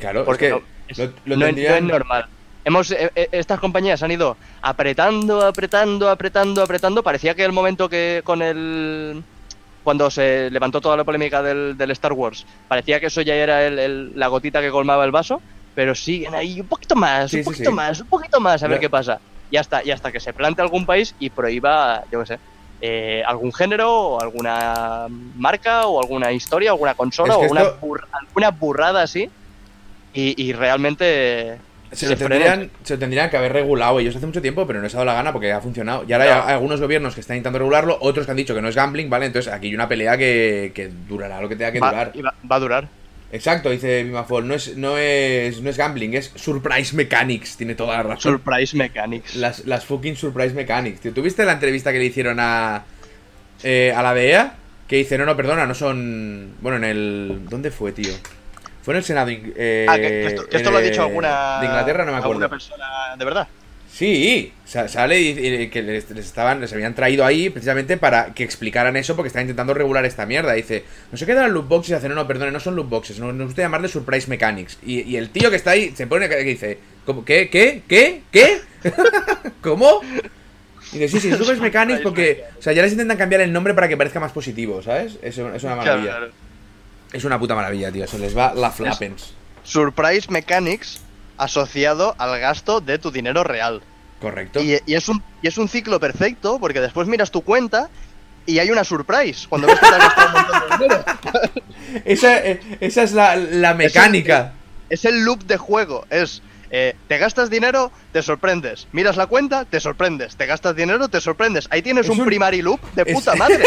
claro, porque es no, que es- lo, lo no es- no es tendrían- normal. Hemos, eh, eh, estas compañías han ido apretando, apretando, apretando, apretando. Parecía que el momento que con el cuando se levantó toda la polémica del, del Star Wars, parecía que eso ya era el- el- la gotita que colmaba el vaso, pero siguen ahí un poquito más, Sí, un poquito sí. más, un poquito más, a ver qué pasa. Y hasta, y hasta que se plante algún país y prohíba, yo qué sé, eh, algún género, o alguna marca, o alguna historia, alguna consola, Es que o una alguna burrada así. Y, y realmente Se lo, tendrían, se lo tendrían que haber regulado ellos hace mucho tiempo, pero no les ha dado la gana porque ha funcionado. Y ahora No. hay algunos gobiernos que están intentando regularlo, otros que han dicho que no es gambling, ¿vale? Entonces aquí hay una pelea que, que durará lo que tenga que va, durar. y va- va a durar. Exacto, dice Bimafol, no es, no es, no es gambling, es surprise mechanics, tiene toda la razón. Surprise Mechanics. Las, las fucking surprise mechanics, tío. ¿Tuviste la entrevista que le hicieron a, eh, a la de EA? Que dice, no, no, perdona, no son... Bueno, en el... ¿Dónde fue, tío? Fue en el Senado... eh, ah, que, esto, que esto en, lo ha dicho alguna. De Inglaterra, no me acuerdo. Alguna persona de verdad. Sí, sa- sale y, que les, les estaban, les habían traído ahí precisamente para que explicaran eso porque están intentando regular esta mierda. Dice, no sé qué dan loot boxes y hace, no, no, perdone, no son loot boxes, no, nos gusta llamarle surprise mechanics. Y, y el tío que está ahí se pone que dice, ¿cómo? ¿Qué? ¿Qué? ¿Qué? ¿Qué? ¿Cómo? Y dice, sí, sí, surprise mechanics porque, o sea, ya les intentan cambiar el nombre para que parezca más positivo, ¿sabes? Es, es una maravilla. Claro. Es una puta maravilla, tío, se les va la flapens. Surprise Mechanics asociado al gasto de tu dinero real. Correcto. Y, y es un, y es un ciclo perfecto porque después miras tu cuenta y hay una surprise cuando ves que te has gastado un montón de dinero. Esa, eh, esa es la, la mecánica. Es el loop de juego. Es, eh, te gastas dinero, te sorprendes. Miras la cuenta, te sorprendes. Te gastas dinero, te sorprendes. Ahí tienes Es un, un- primary loop de es- puta madre.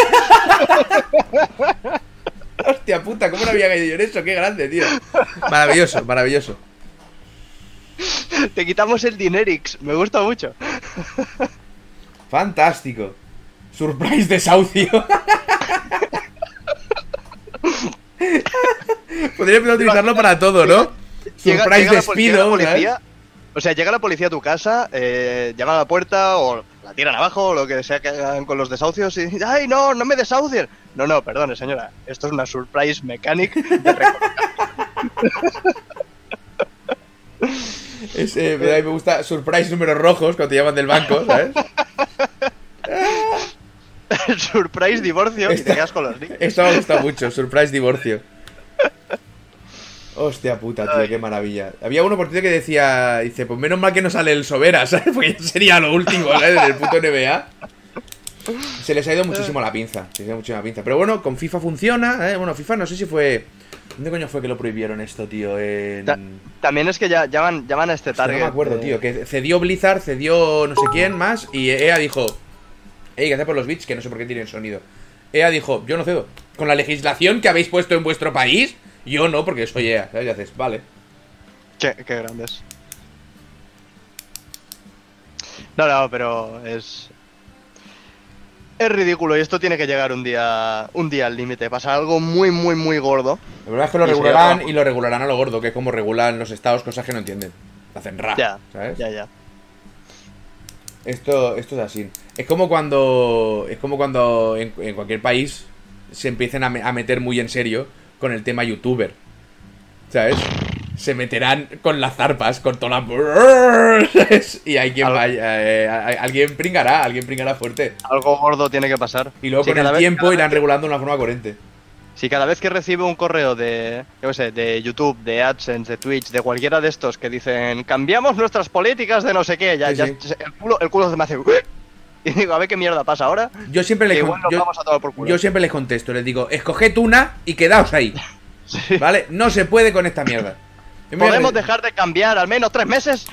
Hostia puta, ¿cómo no había caído yo en eso? Qué grande, tío. Maravilloso, maravilloso. te quitamos el dinerix. Me gusta mucho. Fantástico. Surprise desahucio. Podría empezar a utilizarlo para todo, ¿no? Llega- Surprise llega la la despido. o sea, llega la policía a tu casa, eh, llaman a la puerta o la tiran abajo o lo que sea que hagan con los desahucios y ¡ay, no, no me desahucien! No, no, perdone, señora. Esto es una surprise mechanic de recolocar. Es, eh, a mí me gusta surprise números rojos cuando te llaman del banco, ¿sabes? surprise divorcio y Esta- te quedas con los niños. Esto me gusta mucho, surprise divorcio. Hostia puta, tío, Ay. qué maravilla. Había uno por ti que decía, dice, pues menos mal que no sale el Sobera, ¿sabes? Porque sería lo último, ¿sabes? Del puto NBA. Se les ha ido muchísimo la pinza, se les ha ido muchísimo la pinza. Pero bueno, con FIFA funciona, ¿eh? Bueno, FIFA no sé si fue... ¿Dónde coño fue que lo prohibieron esto, tío? En... Ta- También es que ya llaman, llaman a este Hostia, target. no me acuerdo, de- tío. Que cedió Blizzard, cedió no sé quién más. Y EA dijo: Ey, ¿qué hace por los bits? Que no sé por qué tienen sonido. EA dijo: Yo no cedo. Con la legislación que habéis puesto en vuestro país, yo no, porque soy EA. ¿Sabes? Y haces, vale. Qué, qué grandes. No, no, pero es. Es ridículo y esto tiene que llegar un día un día al límite. Pasa algo muy, muy, muy gordo. La verdad es que lo Y regularán y lo regularán a lo gordo, que es como regulan los estados cosas que no entienden. Hacen ra, Ya, ¿sabes? ya, ya. Esto, esto es así. Es como cuando. Es como cuando en, en cualquier país se empiecen a, me- a meter muy en serio con el tema youtuber. ¿Sabes? Se meterán con las zarpas, con toda la. ¿sabes? Y hay quien Al- vaya. eh, alguien pringará, alguien pringará fuerte. Algo gordo tiene que pasar. Y luego Sí, con el vez- tiempo irán regulando de una forma coherente. Si cada vez que recibe un correo de, yo sé, de YouTube, de AdSense, de Twitch, de cualquiera de estos que dicen cambiamos nuestras políticas de no sé qué, ya, Sí, ya sí. el culo, el culo se me hace y digo a ver qué mierda pasa ahora. Yo siempre les, igual yo- vamos a tomar por culo. yo siempre les contesto, les digo, escoged una y quedaos ahí. Sí. ¿Vale? No se puede con esta mierda. ¿Podemos dejar de cambiar al menos tres meses?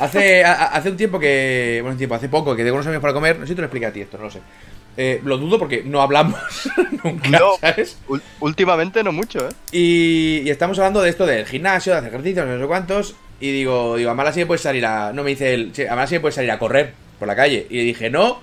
Hace, a- hace un tiempo que. Bueno, un tiempo, hace poco que tengo unos amigos para comer. No sé si te lo expliqué a ti esto, no lo sé. Eh, lo dudo porque no hablamos nunca, No. ¿sabes? Últimamente no mucho, ¿eh? Y, y estamos hablando de esto del gimnasio, de hacer ejercicios, no sé cuántos. Y digo, digo, a Mala sí me puedes salir a. No me dice él, sí, a Mala sí me puedes salir a correr por la calle. Y le dije, no,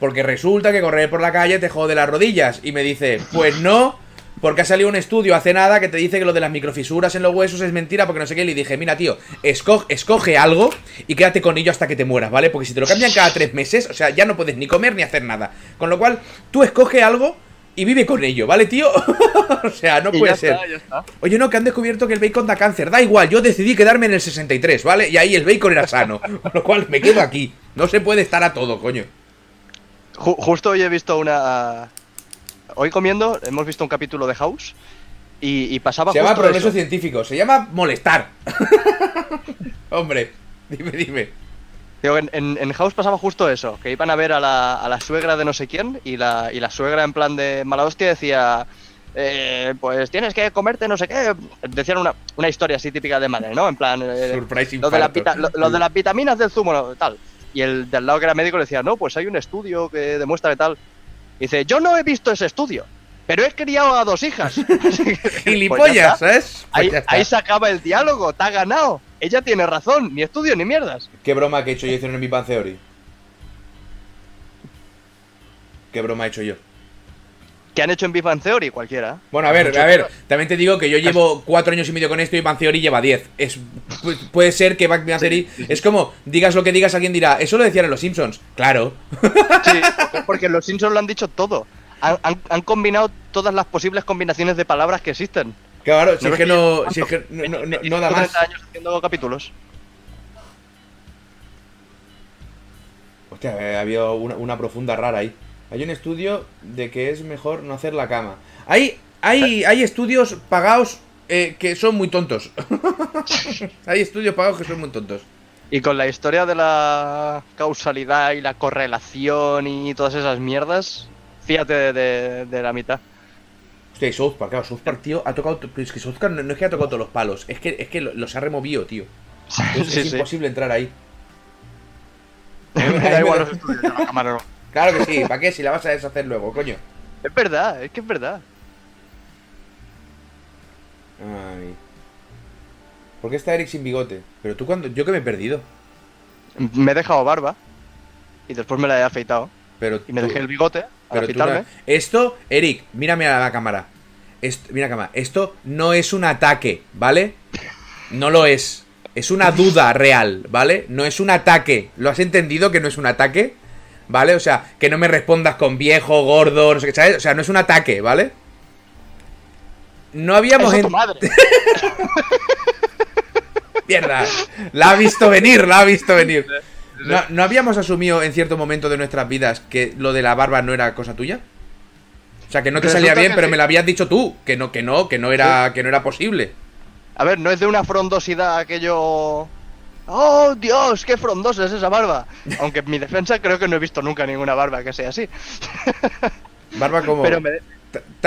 porque resulta que correr por la calle te jode las rodillas. Y me dice, pues no, porque ha salido un estudio hace nada que te dice que lo de las microfisuras en los huesos es mentira, porque no sé qué. Y le dije, mira, tío, escoge, escoge algo y quédate con ello hasta que te mueras, ¿vale? Porque si te lo cambian cada tres meses, o sea, ya no puedes ni comer ni hacer nada. Con lo cual, tú escoge algo y vive con ello, ¿vale, tío? o sea, no Y puede ya ser. está, ya está. Oye, no, que han descubierto que el bacon da cáncer. Da igual, yo decidí quedarme en el 63, ¿vale? Y ahí el bacon era sano. Con lo cual me quedo aquí. No se puede estar a todo, coño. Ju- justo hoy he visto una. Hoy comiendo hemos visto un capítulo de House y, y pasaba Se llama progreso eso. científico. Se llama molestar. Hombre, dime, dime. Digo, en, en- en House pasaba justo eso, que iban a ver a la, a la suegra de no sé quién y la, y la suegra en plan de mala hostia decía, eh, pues tienes que comerte no sé qué. Decían una, una historia así típica de madre, ¿no? En plan, eh, lo, de lo- lo de las vitaminas del zumo, no, tal. Y el del lado que era médico le decía, no, pues hay un estudio que demuestra que tal. Y dice, yo no he visto ese estudio, pero he criado a dos hijas. Pues Gilipollas. Pues Ahí, ahí se acaba el diálogo, te ha ganado. Ella tiene razón, ni estudio ni mierdas. ¿Qué broma que he hecho yo hicieron en mi Pan Theory? ¿Qué broma he hecho yo? Que han hecho en Big Bang Theory, cualquiera. Bueno, a ver, a ver, también te digo que yo llevo cuatro años y medio con esto y Bang Theory lleva 10. Es, pu- puede ser que Bang Theory es como, digas lo que digas, alguien dirá, eso lo decían en los Simpsons. Claro. Sí, porque los Simpsons lo han dicho todo. Han, han- han combinado todas las posibles combinaciones de palabras que existen. Claro, si ¿No es que no, si es que no, no- no- llevan no da más. 30 años haciendo capítulos. Hostia, eh, había una, una profunda rara ahí. Hay un estudio de que es mejor no hacer la cama. Hay, hay, hay estudios pagados eh, que son muy tontos. hay estudios pagados que son muy tontos. Y con la historia de la causalidad y la correlación y todas esas mierdas, fíjate de, de- de la mitad. Hostia, y South Park, claro, South Park, tío, ha tocado. pero Es que South Park no, no es que ha tocado todos los palos, es que, es que lo- los ha removido, tío. Es, Sí, es sí. imposible entrar ahí. Me da igual los estudios de la cámara, no. Claro que sí, ¿para qué? Si la vas a deshacer luego, coño. Es verdad, es que es verdad. Ay. ¿Por qué está Eric sin bigote? Pero tú cuando. Yo que me he perdido. Me he dejado barba y después me la he afeitado. Pero Y me tú- dejé el bigote Pero tú no- Esto, Eric, mírame a la cámara. Esto, mira la cámara. Esto no es un ataque, ¿vale? No lo es. Es una duda real, ¿vale? No es un ataque. ¿Lo has entendido que no es un ataque? ¿Vale? O sea, que no me respondas con viejo, gordo, no sé qué, ¿sabes? O sea, no es un ataque, ¿vale? No habíamos... Eso en- tu madre. Mierda. La ha visto venir, la ha visto venir. No, ¿no habíamos asumido en cierto momento de nuestras vidas que lo de la barba no era cosa tuya? O sea, que no te Resulta salía bien, pero sí. me lo habías dicho tú, que no, que no, que no era, que no era posible. A ver, no es de una frondosidad aquello. ¡Oh, Dios! ¡Qué frondosa es esa barba! Aunque en mi defensa creo que no he visto nunca ninguna barba que sea así. Barba como Pero me, de-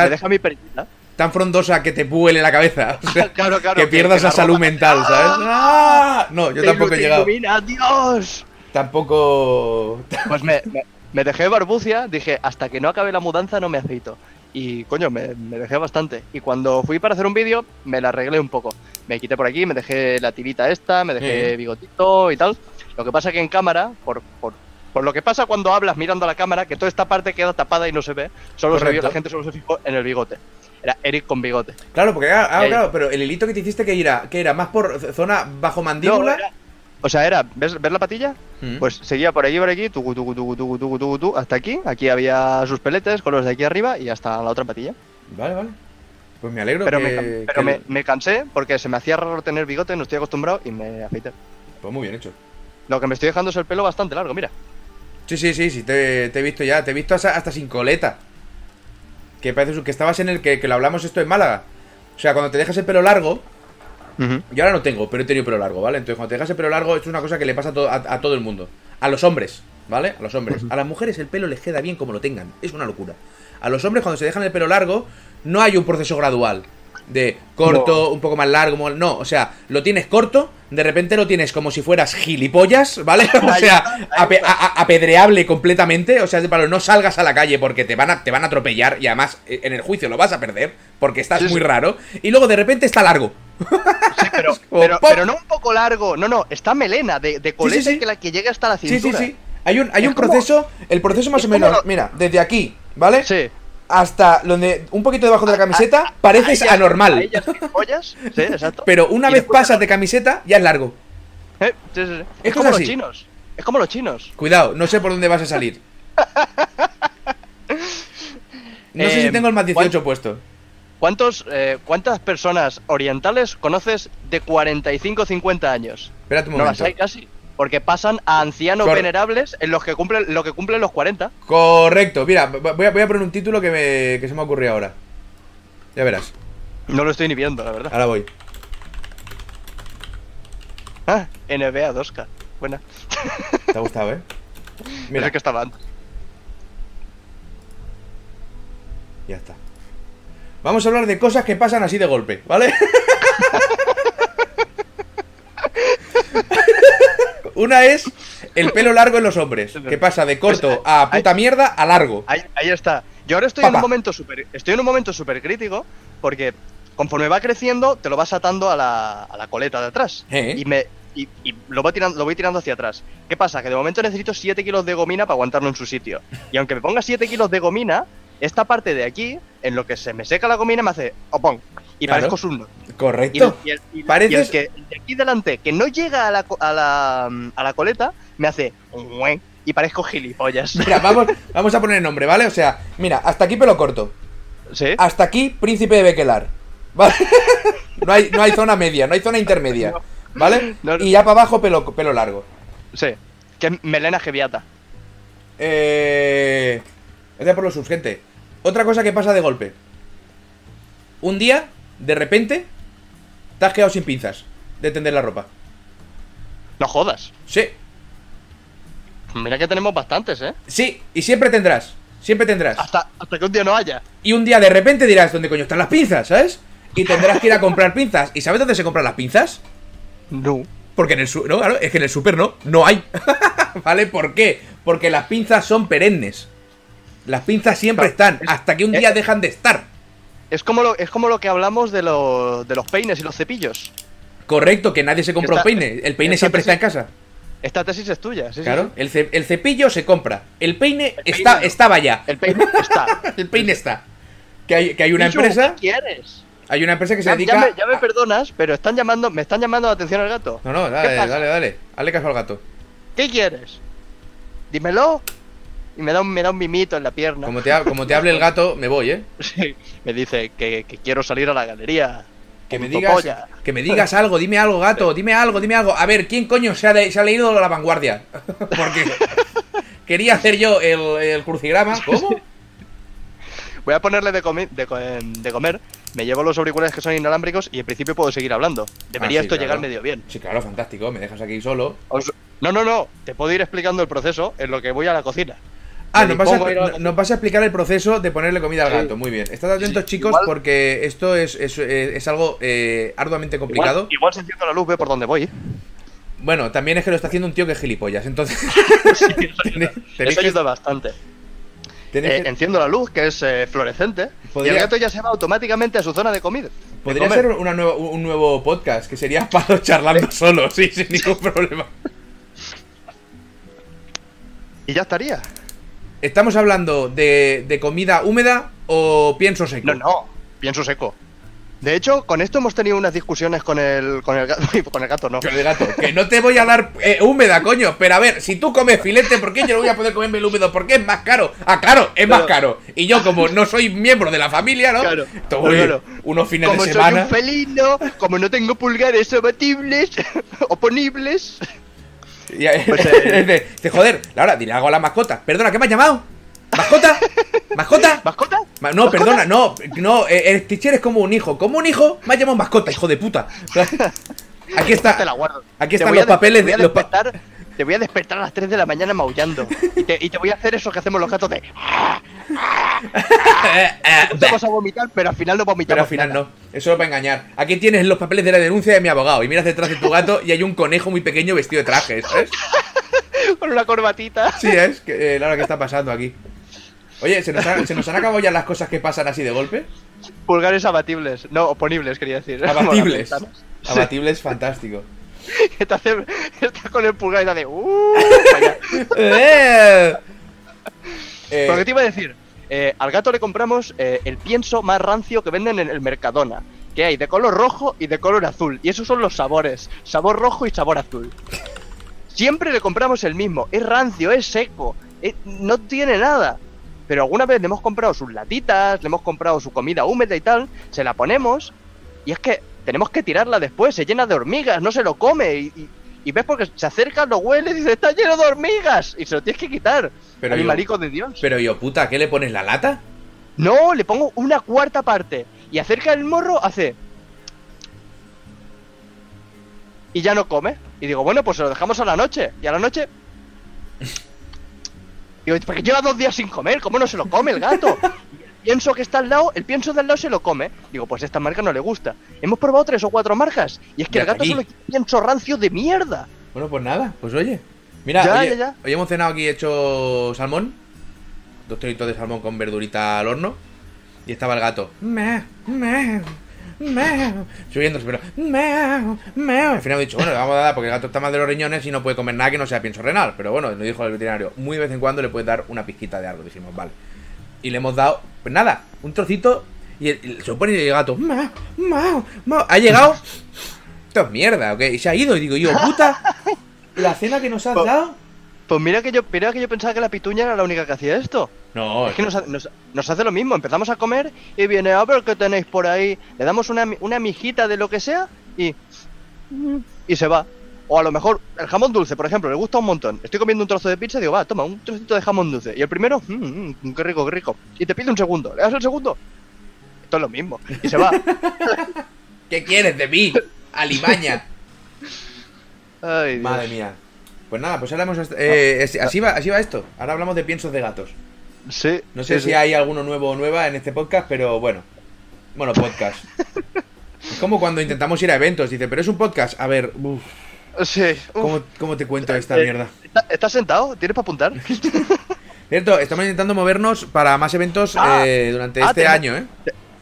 deja mi periquita. tan frondosa que te vuele la cabeza. O sea, Claro, claro, que pierdas la salud mental, ¿sabes? ¡Ah! No, yo Te tampoco he llegado. ilumina, ¡Dios! Tampoco. Pues me, me- me dejé barbucia, dije, hasta que no acabe la mudanza no me aceito. Y coño, me, me dejé bastante. Y cuando fui para hacer un vídeo, me la arreglé un poco. Me quité por aquí, me dejé la tirita esta, me dejé Sí. bigotito y tal. Lo que pasa que en cámara, por, por, por lo que pasa cuando hablas mirando a la cámara, que toda esta parte queda tapada y no se ve, solo se vio, la gente solo se fijó en el bigote. Era Eric con bigote. Claro, porque ah, ah, claro, pero el hilito que te hiciste que era, que era más por zona bajo mandíbula. No, era- o sea, era, ¿ves, ¿ves la patilla? Mm. Pues seguía por aquí, por aquí, tucu, tucu, tucu, tucu, hasta aquí. Aquí había sus peletes con los de aquí arriba y hasta la otra patilla. Vale, vale. Pues me alegro Pero, que, me, cam- pero que- me, me cansé porque se me hacía raro tener bigote, no estoy acostumbrado y me afeité. Pues muy bien hecho. Lo que me estoy dejando es el pelo bastante largo, mira. Sí, sí, sí, sí, te, te he visto ya. Te he visto hasta, hasta sin coleta. Que parece que estabas en el que, que lo hablamos esto en Málaga. O sea, cuando te dejas el pelo largo, yo ahora no tengo, pero he tenido pelo largo, ¿vale? Entonces, cuando te dejas el pelo largo, es una cosa que le pasa a, to- a- a todo el mundo. A los hombres, ¿vale? A los hombres. A las mujeres el pelo les queda bien como lo tengan. Es una locura. A los hombres, cuando se dejan el pelo largo, no hay un proceso gradual. De corto, un poco más largo, no, o sea, lo tienes corto, de repente lo tienes como si fueras gilipollas, ¿vale? O sea, ape- apedreable completamente, o sea, de palo, no salgas a la calle porque te van a, te van a atropellar y además eh, en el juicio lo vas a perder porque estás Sí, muy sí. raro, y luego de repente está largo. Sí, pero, no un poco largo, no, no, está melena, de, de colete sí. que la que llega hasta la Sí, sí, cintura. sí. Hay un, hay Es un como- proceso, el proceso más o menos, lo- mira, desde aquí, ¿vale? Sí. Hasta donde un poquito debajo de la camiseta pareces anormal. Sí, exacto. Pero una Y vez pasas de camiseta, ya es largo. Eh, sí, sí, sí. Esto Es es como los chinos. Es como los chinos. Cuidado, no sé por dónde vas a salir. No sé si Eh, tengo el más ¿cuál- 18 puesto. ¿Cuántos, eh, ¿Cuántas personas orientales conoces de 45 o 50 años? Espérate un No las momento. hay casi. Porque pasan a ancianos Cor- venerables en los que cumplen lo que cumplen los 40. Correcto, mira, voy a, voy a poner un título que, me, que se me ha ocurrido ahora. Ya verás, No lo estoy ni viendo, la verdad. ahora voy. Ah, NBA 2K. Buena. Te ha gustado, ¿eh? Mira Mira, que estaba antes. ya está. Vamos a hablar de cosas que pasan así de golpe, ¿vale? Una es el pelo largo en los hombres, que pasa de corto a puta mierda a largo. Ahí, ahí está. Yo ahora estoy en un momento súper estoy en un momento súper crítico porque conforme va creciendo te lo vas atando a la, a la coleta de atrás Eh. y me y, y lo voy tirando lo voy tirando hacia atrás. ¿Qué pasa? Que de momento necesito 7 kilos de gomina para aguantarlo en su sitio. Y aunque me ponga 7 kilos de gomina, esta parte de aquí, en lo que se me seca la gomina, me hace opón. Y Claro. parezco. Y, el, Correcto. y el- y el- Pareces- y el que el de aquí delante, que no llega a la, a la, a la coleta, me hace y parezco gilipollas. Mira, vamos, vamos a poner nombre, ¿vale? O sea, mira, hasta aquí pelo corto. ¿Sí? Hasta aquí príncipe de Bekelar. ¿Vale? No hay, no hay zona media, no hay zona intermedia. ¿Vale? No, no. Y ya para abajo pelo, pelo largo. Sí. Que es melena geviata. Eh. Gracias por los subs, gente. Otra cosa que pasa de golpe. Un día, de repente, te has quedado sin pinzas de tender la ropa. No jodas. Sí, Mira que tenemos bastantes, ¿eh? sí, y siempre tendrás. Siempre tendrás. Hasta, hasta que un día no haya. Y un día de repente dirás, ¿dónde coño están las pinzas? ¿Sabes? Y tendrás que ir a comprar pinzas. ¿Y sabes dónde se compran las pinzas? No. Porque en el su no, claro, es que en el super no, no hay. ¿Vale? ¿Por qué? Porque las pinzas son perennes. Las pinzas siempre están, hasta que un día dejan de estar. Es como lo, es como lo que hablamos de, lo- de los peines y los cepillos. Correcto, que nadie se compra un peine. El peine siempre está en casa. Esta tesis es tuya, sí, sí, Claro, sí. el, ce- el cepillo se compra. El peine, El peine está, no. estaba ya. El peine está. El peine está. Que hay, que hay una Pichu, empresa. ¿Qué quieres? Hay una empresa que se Ya, dedica. ya me, ya me perdonas, pero están llamando, me están llamando la atención al gato. No, no, ¿Qué dale, dale, dale. Hazle caso al gato. ¿Qué quieres? Dímelo. Y me da un, me da un mimito en la pierna. Como te, ha- como te hable el gato, me voy, ¿eh? Sí, me dice que, que quiero salir a la galería. Que me digas, polla. que me digas algo, dime algo, gato, dime algo, dime algo. A ver, ¿quién coño se ha, le- se ha leído La Vanguardia? Porque quería hacer yo el, el crucigrama. ¿Cómo? Voy a ponerle de, comi- de, co- em, de comer. Me llevo los auriculares que son inalámbricos y en principio puedo seguir hablando. Debería Ah, sí, esto claro. llegar medio bien. Sí, claro, fantástico. Me dejas aquí solo. Os- No, no, no. Te puedo ir explicando el proceso en lo que voy a la cocina. Ah, nos vas, a, nos vas explicar el proceso de ponerle comida al Sí. gato. Muy bien. Estad atentos, Sí, chicos, igual- porque esto es, es, eh, es algo eh, arduamente complicado. Igual, igual si enciendo la luz, ve por dónde voy. Bueno, también es que lo está haciendo un tío que es gilipollas. Entonces, tenéis Eso ayuda bastante. Eh, que- enciendo la luz, que es eh, fluorescente, Podría- y el gato ya se va automáticamente a su zona de comida. Podría ser una nueva- un nuevo podcast que sería Pado charlando solo, sí, sin ningún problema. Y ya estaría. ¿Estamos hablando de, de comida húmeda o pienso seco? No, no, pienso seco. De hecho, con esto hemos tenido unas discusiones con el, con el gato. Con el gato, no. Con el gato, que no te voy a dar eh, húmeda, coño. Pero a ver, si tú comes filete, ¿por qué yo no voy a poder comerme el húmedo? Porque es más caro. Ah, claro, es más caro. Y yo, como no soy miembro de la familia, ¿no? Claro, unos fines Como de soy semana. un felino, como no tengo pulgares abatibles, oponibles. Y, Pues, eh, de, de, joder, Laura, dile algo a la mascota. Perdona, ¿qué me has llamado? ¿Mascota? ¿Mascota? ¿Mascota? Ma- no, ¿Mascota? perdona, no, no, eh, el teacher es como un hijo. Como un hijo, me ha llamado mascota, hijo de puta. Aquí está. Te la guardo. Aquí Te están los papeles te voy a de- los pa- despertar, Te voy a despertar a las 3 de la mañana maullando. Y te, y te voy a hacer eso que hacemos los gatos de. Eh, eh, Vamos a vomitar, pero al final no vomitamos. Pero al final nada. no, eso es para engañar. Aquí tienes los papeles de la denuncia de mi abogado y miras detrás de tu gato y hay un conejo muy pequeño vestido de traje, ¿sabes? Con una corbatita. Sí, es, que, eh, Laura, ¿qué está pasando aquí? Oye, ¿se nos, ha- ¿se nos han acabado ya las cosas que pasan así de golpe? Pulgares abatibles. No, oponibles, quería decir. Abatibles. Abatibles, fantástico. Que te hace- Estás con el pulgar y te hace. "Uh". Eh, eh, Pero ¿qué te iba a decir? Eh, al gato le compramos eh, el pienso más rancio que venden en el Mercadona. Que hay de color rojo y de color azul. Y esos son los sabores. Sabor rojo y sabor azul. Siempre le compramos el mismo. Es rancio, es seco. eh, no tiene nada. Pero alguna vez le hemos comprado sus latitas, le hemos comprado su comida húmeda y tal. Se la ponemos. Y es que tenemos que tirarla después. Se llena de hormigas, no se lo come. Y, y- y ves porque se acerca, lo huele y dice, está lleno de hormigas. Y se lo tienes que quitar. Pero yo- Animalico de Dios. pero yo, puta, ¿qué le pones la lata? No, le pongo una cuarta parte. Y acerca el morro, hace. Y ya no come. Y digo, bueno, pues se lo dejamos a la noche. Y a la noche. Digo, porque lleva dos días sin comer, ¿cómo no se lo come el gato? Pienso que está al lado, el pienso del lado se lo come. Digo, pues esta marca no le gusta. Hemos probado tres o cuatro marcas. Y es que Ya el gato aquí. solo quiere pienso rancio de mierda. Bueno, pues nada, pues oye. Mira, Ya, oye, ya, ya. hoy hemos cenado aquí hecho salmón. Dos trocitos de salmón con verdurita al horno. Y estaba el gato. Meh, meh, meh, Subiéndose, pero. Meh, meh. Al final he dicho, bueno, le vamos a dar porque el gato está mal de los riñones y no puede comer nada que no sea pienso renal. Pero bueno, nos dijo el veterinario, muy de vez en cuando le puedes dar una pizquita de algo. Dijimos, vale. Y le hemos dado, pues nada, un trocito. Y, el- y se pone el gato. "Meh, meh, meh". Ha llegado. Esto es mierda, ¿ok? Y se ha ido. Y digo yo, puta. La cena que nos has Po- dado. Pues mira que yo, mira que yo pensaba que la pituña era la única que hacía esto. No, Es que nos, nos- nos hace lo mismo, empezamos a comer y viene, a ver qué tenéis por ahí, le damos una, una mijita de lo que sea y... y se va. O a lo mejor el jamón dulce, por ejemplo, le gusta un montón. Estoy comiendo un trozo de pizza y digo, va, toma, un trocito de jamón dulce. Y el primero, mmm, mmm, qué rico, qué rico. Y te pide un segundo, le das el segundo. Esto es lo mismo. Y se va. ¿Qué quieres de mí? Alimaña. Ay, Dios. Madre mía. Pues nada, pues ahora hemos. eh, así, va, así va esto. Ahora hablamos de piensos de gatos. Sí. No sé sí, si sí. hay alguno nuevo o nueva en este podcast, pero bueno. Bueno, podcast. Es como cuando intentamos ir a eventos. Dice, pero es un podcast. A ver, uf, Sí. ¿cómo, cómo te cuento esta Eh, mierda? ¿está- ¿Estás sentado? ¿Tienes para apuntar? Cierto, estamos intentando movernos para más eventos Ah, eh, durante ah, este tenemos- año, ¿eh?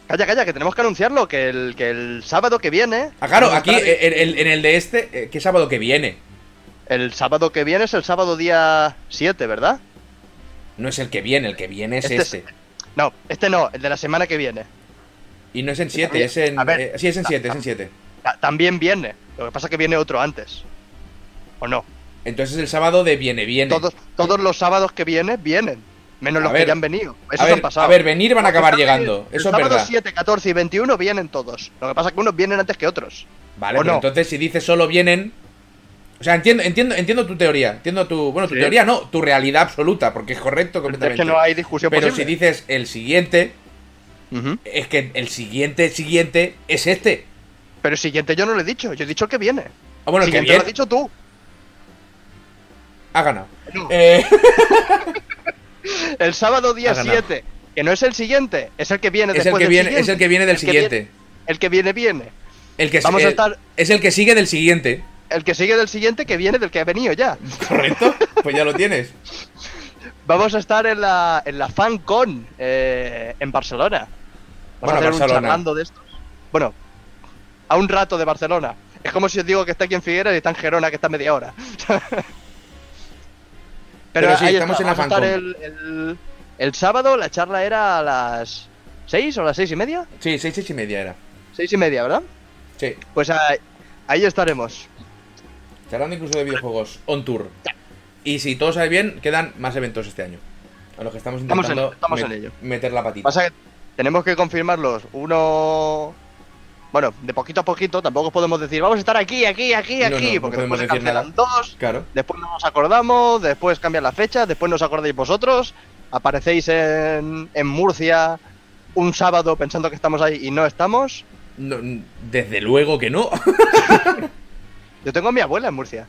Calla, calla, que tenemos que anunciarlo, que el, que el sábado que viene... Ah, claro, aquí en, en- en el de este, eh, ¿qué sábado que viene? El sábado que viene es el sábado día 7, ¿verdad? No es el que viene, el que viene es Este es- este. No, este no, el de la semana que viene. Y no es en 7, también- es en. ver, eh, sí, es en ta- 7, es en 7. Ta- También viene. Lo que pasa es que viene otro antes. ¿O no? Entonces el sábado de viene, viene. Todos, todos los sábados que vienen, vienen. Menos A los ver, que ya han venido. Esos a ver, han pasado. a ver, venir van a acabar llegando. venidos, Eso es el sábado verdad. 7, 14 y 21 vienen todos. Lo que pasa es que unos vienen antes que otros. Vale, ¿O pero no? entonces si dices solo vienen. O sea, entiendo, entiendo, entiendo tu teoría. Entiendo tu. Bueno, tu Sí. teoría no, tu realidad absoluta, porque es correcto Es completamente. que no hay discusión pero si dices el siguiente, es que el siguiente, siguiente es este. Pero el siguiente yo no lo he dicho. Yo he dicho el que viene. Ah, bueno, el que viene lo has dicho tú. ha ganado. No. Eh, El sábado día Ha ganado. 7, que no es el siguiente, es el que viene es, el después que del viene, siguiente. es el que viene del El que siguiente. viene- el que viene, viene. El que Vamos el- a estar- Es el que sigue del siguiente. El que sigue del siguiente, que viene del que ha venido ya. ¿Correcto? Pues ya lo tienes. Vamos a estar en la, en la FanCon eh, en Barcelona. Vamos Bueno, a hacer un Barcelona. charlando de estos. Bueno, a un rato de Barcelona. Es como si os digo que está aquí en Figueras y está en Gerona, que está a media hora. Pero, Pero sí, ahí estamos está, en la vamos a estar el, el, el sábado, la charla era a las 6 o las seis y media. Sí, seis, seis y media era. Seis y media, ¿verdad? Sí. Pues ahí, ahí estaremos. Charlando incluso de videojuegos on tour. Y si todo sale bien, quedan más eventos este año. A los que estamos Estamos en- intentando estamos en ello. meter la patita. Pasa que tenemos que confirmarlos. Uno. Bueno, de poquito a poquito, tampoco podemos decir, vamos a estar aquí, aquí, aquí, No, aquí, no, no porque podemos después se nada. cancelan dos, Claro. después no nos acordamos, después cambian la fecha, después nos acordáis vosotros, aparecéis en, en Murcia un sábado pensando que estamos ahí y no estamos. No, desde luego que no. Yo tengo a mi abuela en Murcia.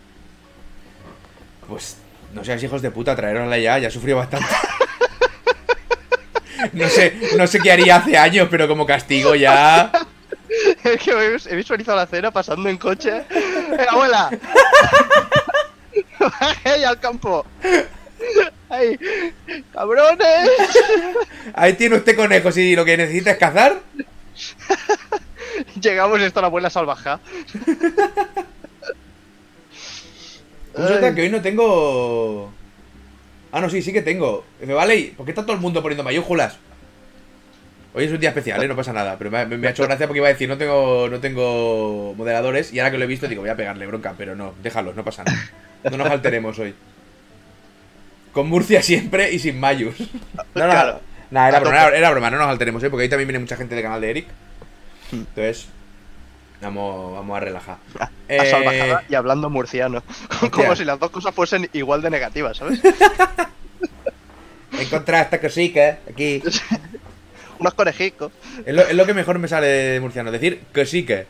Pues no seáis hijos de puta, traerosla ya, ya sufrió bastante. No sé, no sé qué haría hace años, pero como castigo ya. Es que he visualizado la cena pasando en coche. ¡Eh, abuela! ¡Ay, al campo! ¡Ay, cabrones! Ahí tiene usted conejos y lo que necesita es cazar. Llegamos y está la abuela salvaja. Resulta que hoy no tengo. Ah, no, sí, sí que tengo. Me vale, ¿y ¿por qué está todo el mundo poniendo mayúsculas? Hoy es un día especial, ¿eh? No pasa nada. Pero me, me ha hecho gracia porque iba a decir, no tengo, no tengo moderadores. Y ahora que lo he visto, digo, voy a pegarle bronca. Pero no, déjalos, no pasa nada. No nos alteremos hoy. Con Murcia siempre y sin mayus. No, no, Claro. Era A broma, tope. era, era broma, no nos alteremos hoy porque ahí también viene mucha gente del canal de Eric. Entonces, vamos, vamos a relajar. A Eh, salvajada y hablando murciano. Como si las dos cosas fuesen igual de negativas, ¿sabes? He encontrado esta cosica aquí. Unos conejicos. Es lo, es lo que mejor me sale de murciano, decir que sí que.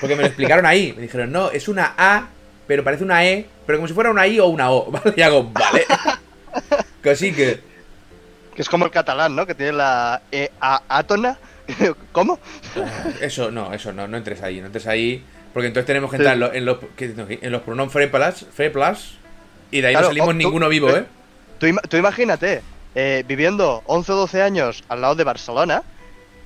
Porque me lo explicaron ahí. Me dijeron, no, es una A, pero parece una E, pero como si fuera una I o una O. ¿Vale? Y hago, vale. Que sí que. Que es como el catalán, ¿no? Que tiene la E a átona. ¿Cómo? Eso, no, eso no, no entres ahí, no entres ahí. Porque entonces tenemos que entrar en, lo- en los, en los pronombres feplas, y de ahí Claro, no salimos tú- ninguno vivo, ¿eh? Tú, tú imagínate, eh, viviendo 11 o 12 años al lado de Barcelona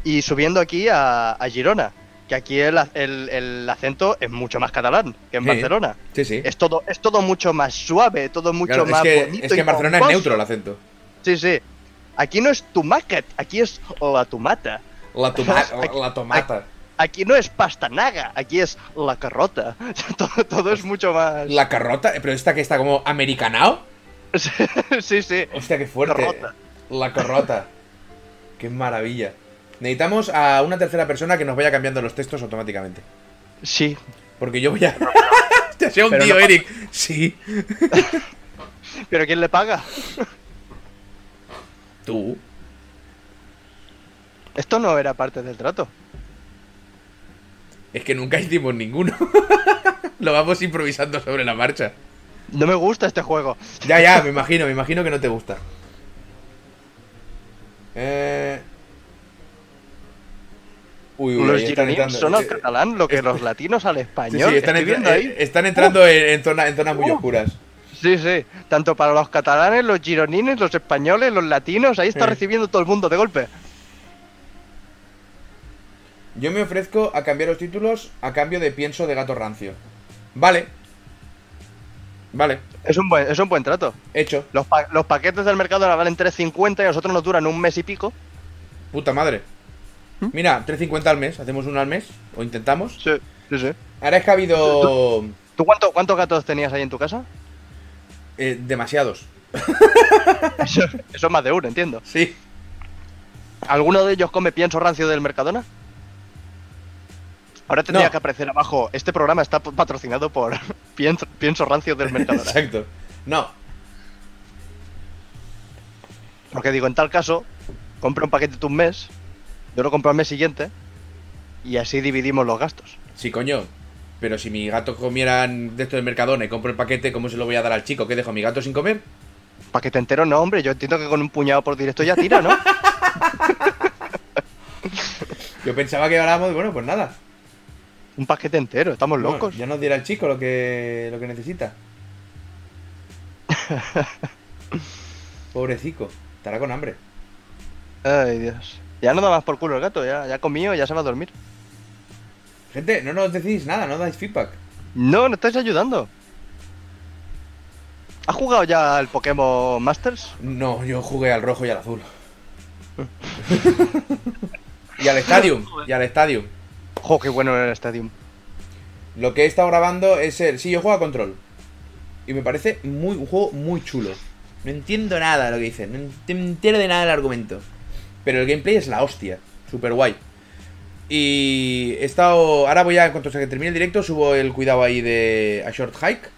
y subiendo aquí a, a Girona. Que aquí el, el- el acento es mucho más catalán que en Sí. Barcelona. Sí, sí. Es todo, es todo mucho más suave, todo mucho Claro, es más que, bonito. es que en Barcelona es neutro el acento. Sí, sí. Aquí no es tumacat, aquí es la tomata. La, toma- la tomata. Aquí no es pastanaga, aquí es la carrota. todo, todo es mucho más. La carrota, pero esta que está como americanao. sí, sí. Hostia, qué fuerte. Carrota. La carrota. qué maravilla. Necesitamos a una tercera persona que nos vaya cambiando los textos automáticamente. Sí. Porque yo voy a. Hostia, sea un Pero tío, no- Eric. Sí. ¿Pero quién le paga? Tú. Esto no era parte del trato. Es que nunca hicimos ninguno. Lo vamos improvisando sobre la marcha. No me gusta este juego. Ya, ya, me imagino, me imagino que no te gusta. Eh. Uy, uy, los entrando. son al Eh, catalán lo que los latinos al español. sí, están, entra- ahí. eh, están entrando en, en zona- en zonas muy Uh. oscuras. Sí, sí. Tanto para los catalanes, los gironines, los españoles, los latinos. Ahí está Sí. recibiendo todo el mundo de golpe. Yo me ofrezco a cambiar los títulos a cambio de pienso de gato rancio. Vale. Vale, Es un buen, es un buen trato. hecho. Los, pa- los paquetes del mercado ahora valen 3.50 y a nosotros nos duran un mes y pico. Puta madre. ¿Mm? Mira, 3.50 al mes, hacemos uno al mes, o intentamos. Sí, sí, sí. Ahora es que ha habido ¿Tú cuánto, cuántos gatos tenías ahí en tu casa? eh, demasiados. Eso, eso es más de uno, entiendo. Sí. ¿Alguno de ellos come pienso rancio del Mercadona? Ahora tendría No. que aparecer abajo. Este programa está patrocinado por pienso, pienso rancio del Mercadona. Exacto. No, Porque digo, en tal caso, compra un paquete un mes, yo lo compro al mes siguiente y así dividimos los gastos. sí, coño. Pero si mi gato comieran de esto del Mercadona y compro el paquete, ¿cómo se lo voy a dar al chico? ¿Qué dejo a mi gato sin comer? Paquete entero no, hombre. Yo entiendo que con un puñado por directo ya tira, ¿no? Yo pensaba que hablábamos, bueno, pues nada. Un paquete entero, estamos Bueno, locos. ya nos dirá el chico lo que, lo que necesita. Pobrecico, estará con hambre. Ay, Dios. Ya no da más por culo el gato, ya, ya comió, ya se va a dormir. Gente, no nos decís nada, no dais feedback. No, no estáis ayudando. ¿Has jugado ya al Pokémon Masters? No, yo jugué al rojo y al azul. y al Stadium. Y al Stadium. Jo, qué bueno era el Stadium. Lo que he estado grabando es el. Sí, yo juego a control. Y me parece muy, un juego muy chulo. No entiendo nada de lo que dicen. No ent- me entero de nada del argumento. Pero el gameplay es la hostia. Super guay. Y he estado. Ahora voy a, en cuanto se termine el directo, subo el cuidado ahí de A Short Hike.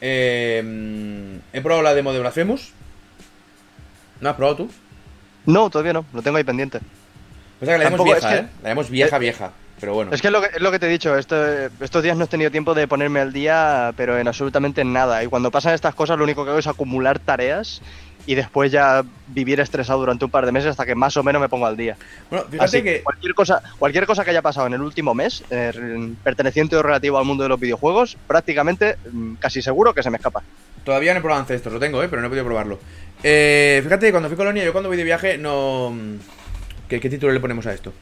Eh, he probado la demo de Blasphemous. ¿No has probado tú? No, todavía no, lo tengo ahí pendiente. Pues que la Tampoco, vieja, es que- ¿eh? La llamamos vieja, vieja. Pero bueno. Es que es lo que, es lo que te he dicho, este- estos días no he tenido tiempo de ponerme al día, pero en absolutamente nada. Y cuando pasan estas cosas, lo único que hago es acumular tareas y después ya vivir estresado durante un par de meses hasta que más o menos me pongo al día. Bueno, fíjate Así que. cualquier cosa, cualquier cosa que haya pasado en el último mes, eh, perteneciente o relativo al mundo de los videojuegos, prácticamente mm, casi seguro que se me escapa. Todavía no he probado Ancestors, lo tengo, ¿eh? pero no he podido probarlo. Eh, fíjate, cuando fui a Colonia, yo cuando voy de viaje, no. ¿Qué, qué título le ponemos a esto?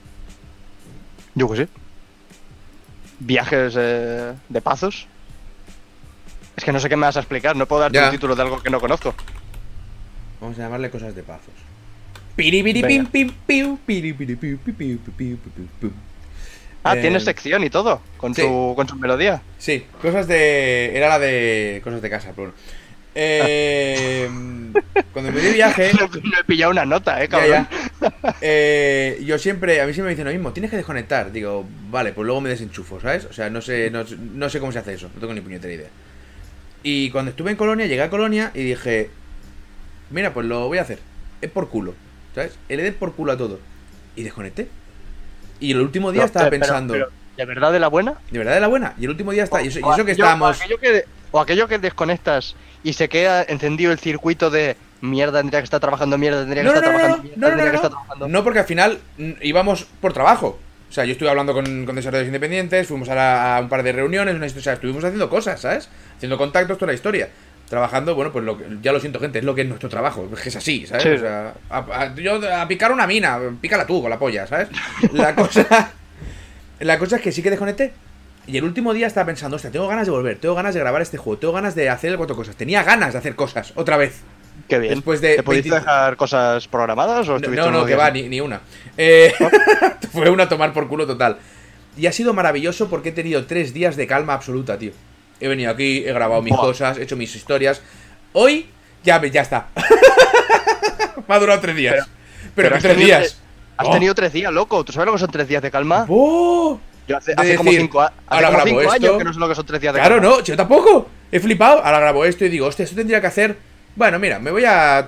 Yo que sí. Viajes eh, de pazos. Es que no sé qué me vas a explicar, no puedo darte Ya. un título de algo que no conozco. Vamos a llamarle cosas de pazos. Ah, Eh, tienes sección y todo, con, sí. tu, con su melodía. Sí, cosas de. Era la de. Cosas de casa, pero bueno. Eh, cuando me de viaje. no he pillado una nota, eh, cabrón. ya. Eh, yo siempre, a mí siempre me dicen lo mismo, tienes que desconectar. Digo, vale, pues luego me desenchufo, ¿sabes? O sea, no sé, no, no sé cómo se hace eso, no tengo ni puñetera idea. Y cuando estuve en Colonia, llegué a Colonia y dije, mira, pues lo voy a hacer. Es por culo, ¿sabes? Le dé por culo a todo. Y desconecté. Y el último día No, estaba pero- pensando, pero, ¿De verdad de la buena? ¿de verdad de la buena? Y el último día está, y eso, y O eso que estábamos... O aquello que, o aquello que desconectas y se queda encendido el circuito de mierda, tendría que estar trabajando, mierda, tendría que No, estar no, trabajando, no, mierda, no, que estar trabajando. No, porque al final mm, íbamos por trabajo. O sea, yo estuve hablando con, con desarrolladores independientes, fuimos a, la- a un par de reuniones, una historia, o sea, estuvimos haciendo cosas, ¿sabes? Haciendo contactos, toda la historia. Trabajando, bueno, pues lo que- ya lo siento, gente, es lo que es nuestro trabajo, es que es así, ¿sabes? Sí. O sea, a, a- yo a picar una mina, pícala tú con la polla, ¿sabes? La cosa, la cosa es que sí que desconecté. Y el último día estaba pensando, hostia, tengo ganas de volver, tengo ganas de grabar este juego, tengo ganas de hacer cuatro cosas. Tenía ganas de hacer cosas, otra vez. Qué bien. Después de ¿Te pudiste 20 dejar cosas programadas o no, no, que va, ni, ni una. Eh, fue una tomar por culo total. Y ha sido maravilloso porque he tenido tres días de calma absoluta, tío. He venido aquí, he grabado mis Buah. cosas, he hecho mis historias. Hoy, ya, ya está. Me ha durado tres días. Pero, pero que has tres días. Has Oh. tenido tres días, loco. ¿Tú sabes lo que son tres días de calma? ¡Oh! Yo hace, como cinco, hace ahora como grabo cinco esto. años que no sé lo que son tres días de Claro, calma. no, yo tampoco. He flipado. Ahora grabo esto y digo, hostia, esto tendría que hacer. Bueno, mira, me voy a.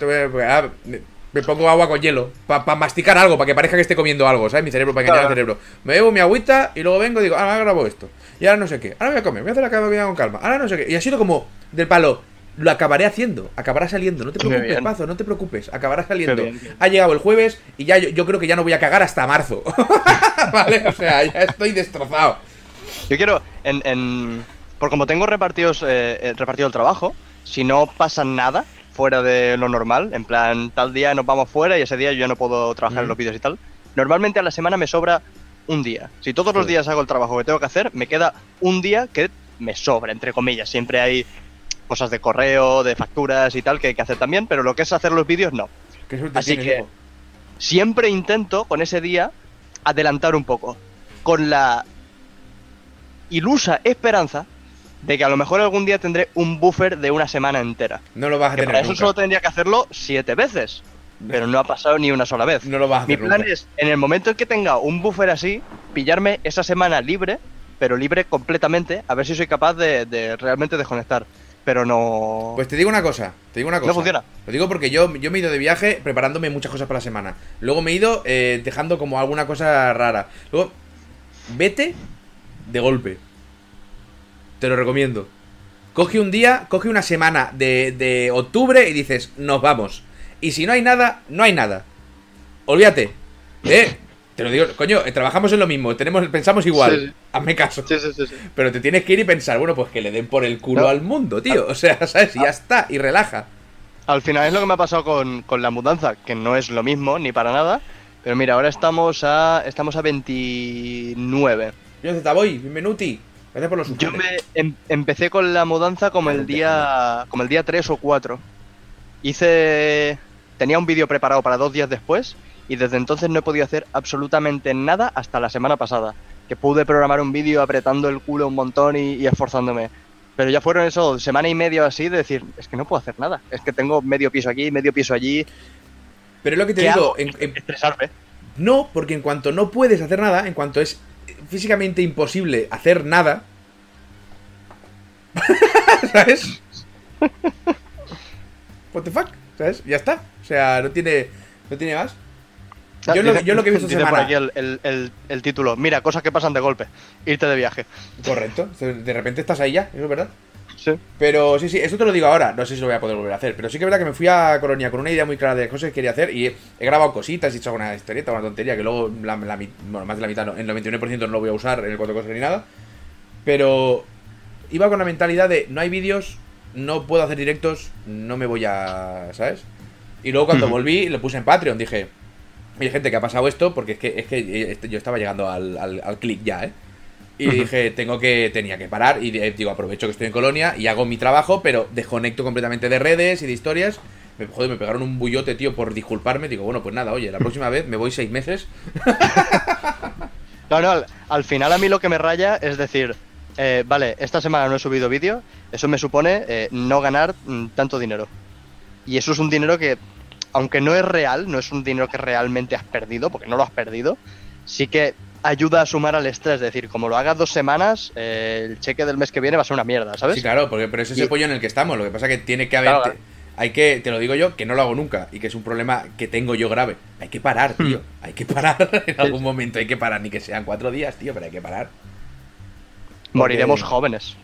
me pongo agua con hielo. Para masticar algo, para que parezca que esté comiendo algo, ¿sabes? Mi cerebro, para engañar Claro. al cerebro. Me bebo mi agüita y luego vengo y digo, ahora grabo esto. Y ahora no sé qué. Ahora voy a comer, voy a hacer la comida con calma. Ahora no sé qué. Y ha sido como del palo. Lo acabaré haciendo, acabará saliendo. No te preocupes. Pazo, no te preocupes. Acabará saliendo. bien, bien. Ha llegado el jueves y ya yo, yo creo que ya no voy a cagar hasta marzo. vale, o sea, ya estoy destrozado. Yo quiero, en, en- por como tengo repartidos, eh, eh, repartido el trabajo, si no pasa nada fuera de lo normal, en plan, tal día nos vamos fuera y ese día yo ya no puedo trabajar en los vídeos y tal, normalmente a la semana me sobra un día. Si todos los días hago el trabajo que tengo que hacer, me queda un día que me sobra, entre comillas. Siempre hay cosas de correo, de facturas y tal que hay que hacer también, pero lo que es hacer los vídeos, no. Qué Así tienes, que- hijo. Siempre intento con ese día adelantar un poco, con la ilusa esperanza de que a lo mejor algún día tendré un buffer de una semana entera. No lo vas a Que tener para eso nunca. solo tendría que hacerlo siete veces, pero no ha pasado ni una sola vez. No lo vas a Mi hacer plan nunca. es, en el momento en que tenga un buffer así, pillarme esa semana libre, pero libre completamente, a ver si soy capaz de, de realmente desconectar. Pero no... Pues te digo una cosa, te digo una cosa. funciona. Lo digo porque yo, yo me he ido de viaje preparándome muchas cosas para la semana. Luego me he ido eh, dejando como alguna cosa rara. Luego, vete de golpe. Te lo recomiendo. Coge un día, coge una semana de, de octubre y dices, nos vamos. Y si no hay nada, no hay nada. Olvídate. ¿Eh? Te lo digo, coño, eh, trabajamos en lo mismo, tenemos, pensamos igual. Sí, sí. Hazme caso. Sí, sí, sí, sí. Pero te tienes que ir y pensar, bueno, pues que le den por el culo No. al mundo, tío. O sea, ¿sabes? Y ya está, y relaja. Al final es lo que me ha pasado con, con la mudanza, que no es lo mismo ni para nada. Pero mira, ahora estamos a estamos a 29. Yo Z Boy, bienvenuti. Gracias por los Yo me em- empecé con la mudanza como el día como el día 3 o 4. Hice tenía un vídeo preparado para dos días después y desde entonces no he podido hacer absolutamente nada hasta la semana pasada, que pude programar un vídeo apretando el culo un montón y, y esforzándome. Pero ya fueron eso, semana y media o así de decir, es que no puedo hacer nada, es que tengo medio piso aquí, medio piso allí, Pero es lo que te ¿Qué digo, en- en- estresarme. no, porque en cuanto no puedes hacer nada, en cuanto es físicamente imposible hacer nada, ¿sabes? What the fuck, ¿sabes? Ya está. O sea, no tiene, no tiene más. Yo lo, yo lo que he visto Dice por semana. aquí el, el- el- el título, mira, cosas que pasan de golpe, irte de viaje. Correcto. De repente estás ahí ya, eso es verdad. Sí. Pero sí, sí, eso te lo digo ahora. No sé si lo voy a poder volver a hacer. Pero sí que es verdad que me fui a Colonia con una idea muy clara de cosas que quería hacer. Y he, grabado cositas, he hecho alguna historieta, una tontería que luego, la, la bueno, más de la mitad, no, el 99% no lo voy a usar en el cuatro cosas ni nada. Pero iba con la mentalidad de no hay vídeos, no puedo hacer directos, no me voy a. ¿Sabes? Y luego cuando volví, lo puse en Patreon. Dije, Oye, gente, que ha pasado esto? Porque es que, es que eh, yo estaba llegando al, al, al clic ya, ¿eh? Y dije, tengo que, tenía que parar y eh, digo, aprovecho que estoy en Colonia y hago mi trabajo, pero desconecto completamente de redes y de historias. Me, joder, me pegaron un bullote, tío, por disculparme. Digo, bueno, pues nada, oye, la próxima vez me voy seis meses. No, no, al, al final a mí lo que me raya es decir, eh, vale, esta semana no he subido vídeo, eso me supone eh, no ganar mm, tanto dinero. Y eso es un dinero que, aunque no es real, no es un dinero que realmente has perdido, porque no lo has perdido, sí que ayuda a sumar al estrés. Es decir, como lo hagas dos semanas, eh, el cheque del mes que viene va a ser una mierda, ¿sabes? Sí, claro, porque, pero ese es Y- el pollo en el que estamos. Lo que pasa que tiene que haber. Claro. te- hay que, te lo digo yo, que no lo hago nunca y que es un problema que tengo yo grave. Hay que parar, tío. Hay que parar en algún momento. Hay que parar, ni que sean cuatro días, tío, pero hay que parar. Moriremos Porque- jóvenes.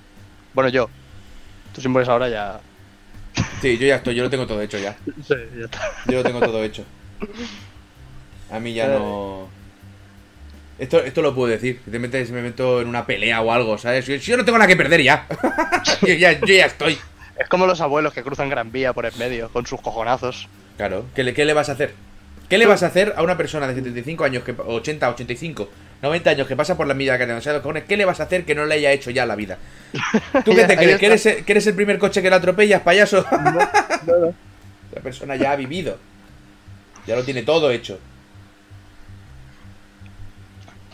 Bueno, yo. Tú si mueres ahora ya... Sí, yo ya estoy, yo lo tengo todo hecho ya. Sí, ya está. Yo lo tengo todo hecho. A mí ya no. Esto, esto lo puedo decir. Si te metes, si me meto en una pelea o algo, ¿sabes? Yo, yo no tengo nada que perder ya. yo, ya yo ya estoy. Es como los abuelos que cruzan Gran Vía por el medio, con sus cojonazos. Claro. ¿Qué le, qué le vas a hacer? ¿Qué le vas a hacer a una persona de 75 años, que, 80, 85, 90 años que pasa por la milla que demasiado cojones? ¿Qué le vas a hacer que no le haya hecho ya la vida? ¿Tú qué te crees? ¿Que eres, el, que eres el primer coche que le atropellas, payaso? La persona ya ha vivido. Ya lo tiene todo hecho.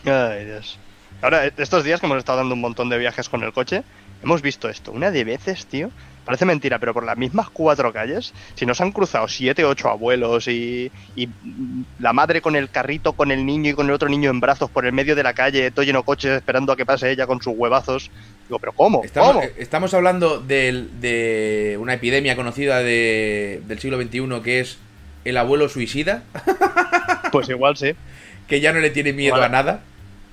Ay, Dios. Ahora, estos días que hemos estado dando un montón de viajes con el coche, hemos visto esto una de veces, tío. Parece mentira, pero por las mismas cuatro calles, si nos han cruzado siete, ocho abuelos y, y la madre con el carrito, con el niño y con el otro niño en brazos por el medio de la calle, todo lleno de coches esperando a que pase ella con sus huevazos. Digo, pero ¿cómo? Estamos, ¿Cómo? eh, estamos hablando del- de una epidemia conocida de- del siglo XXI que es el abuelo suicida, Pues igual sí. que ya no le tiene miedo a nada.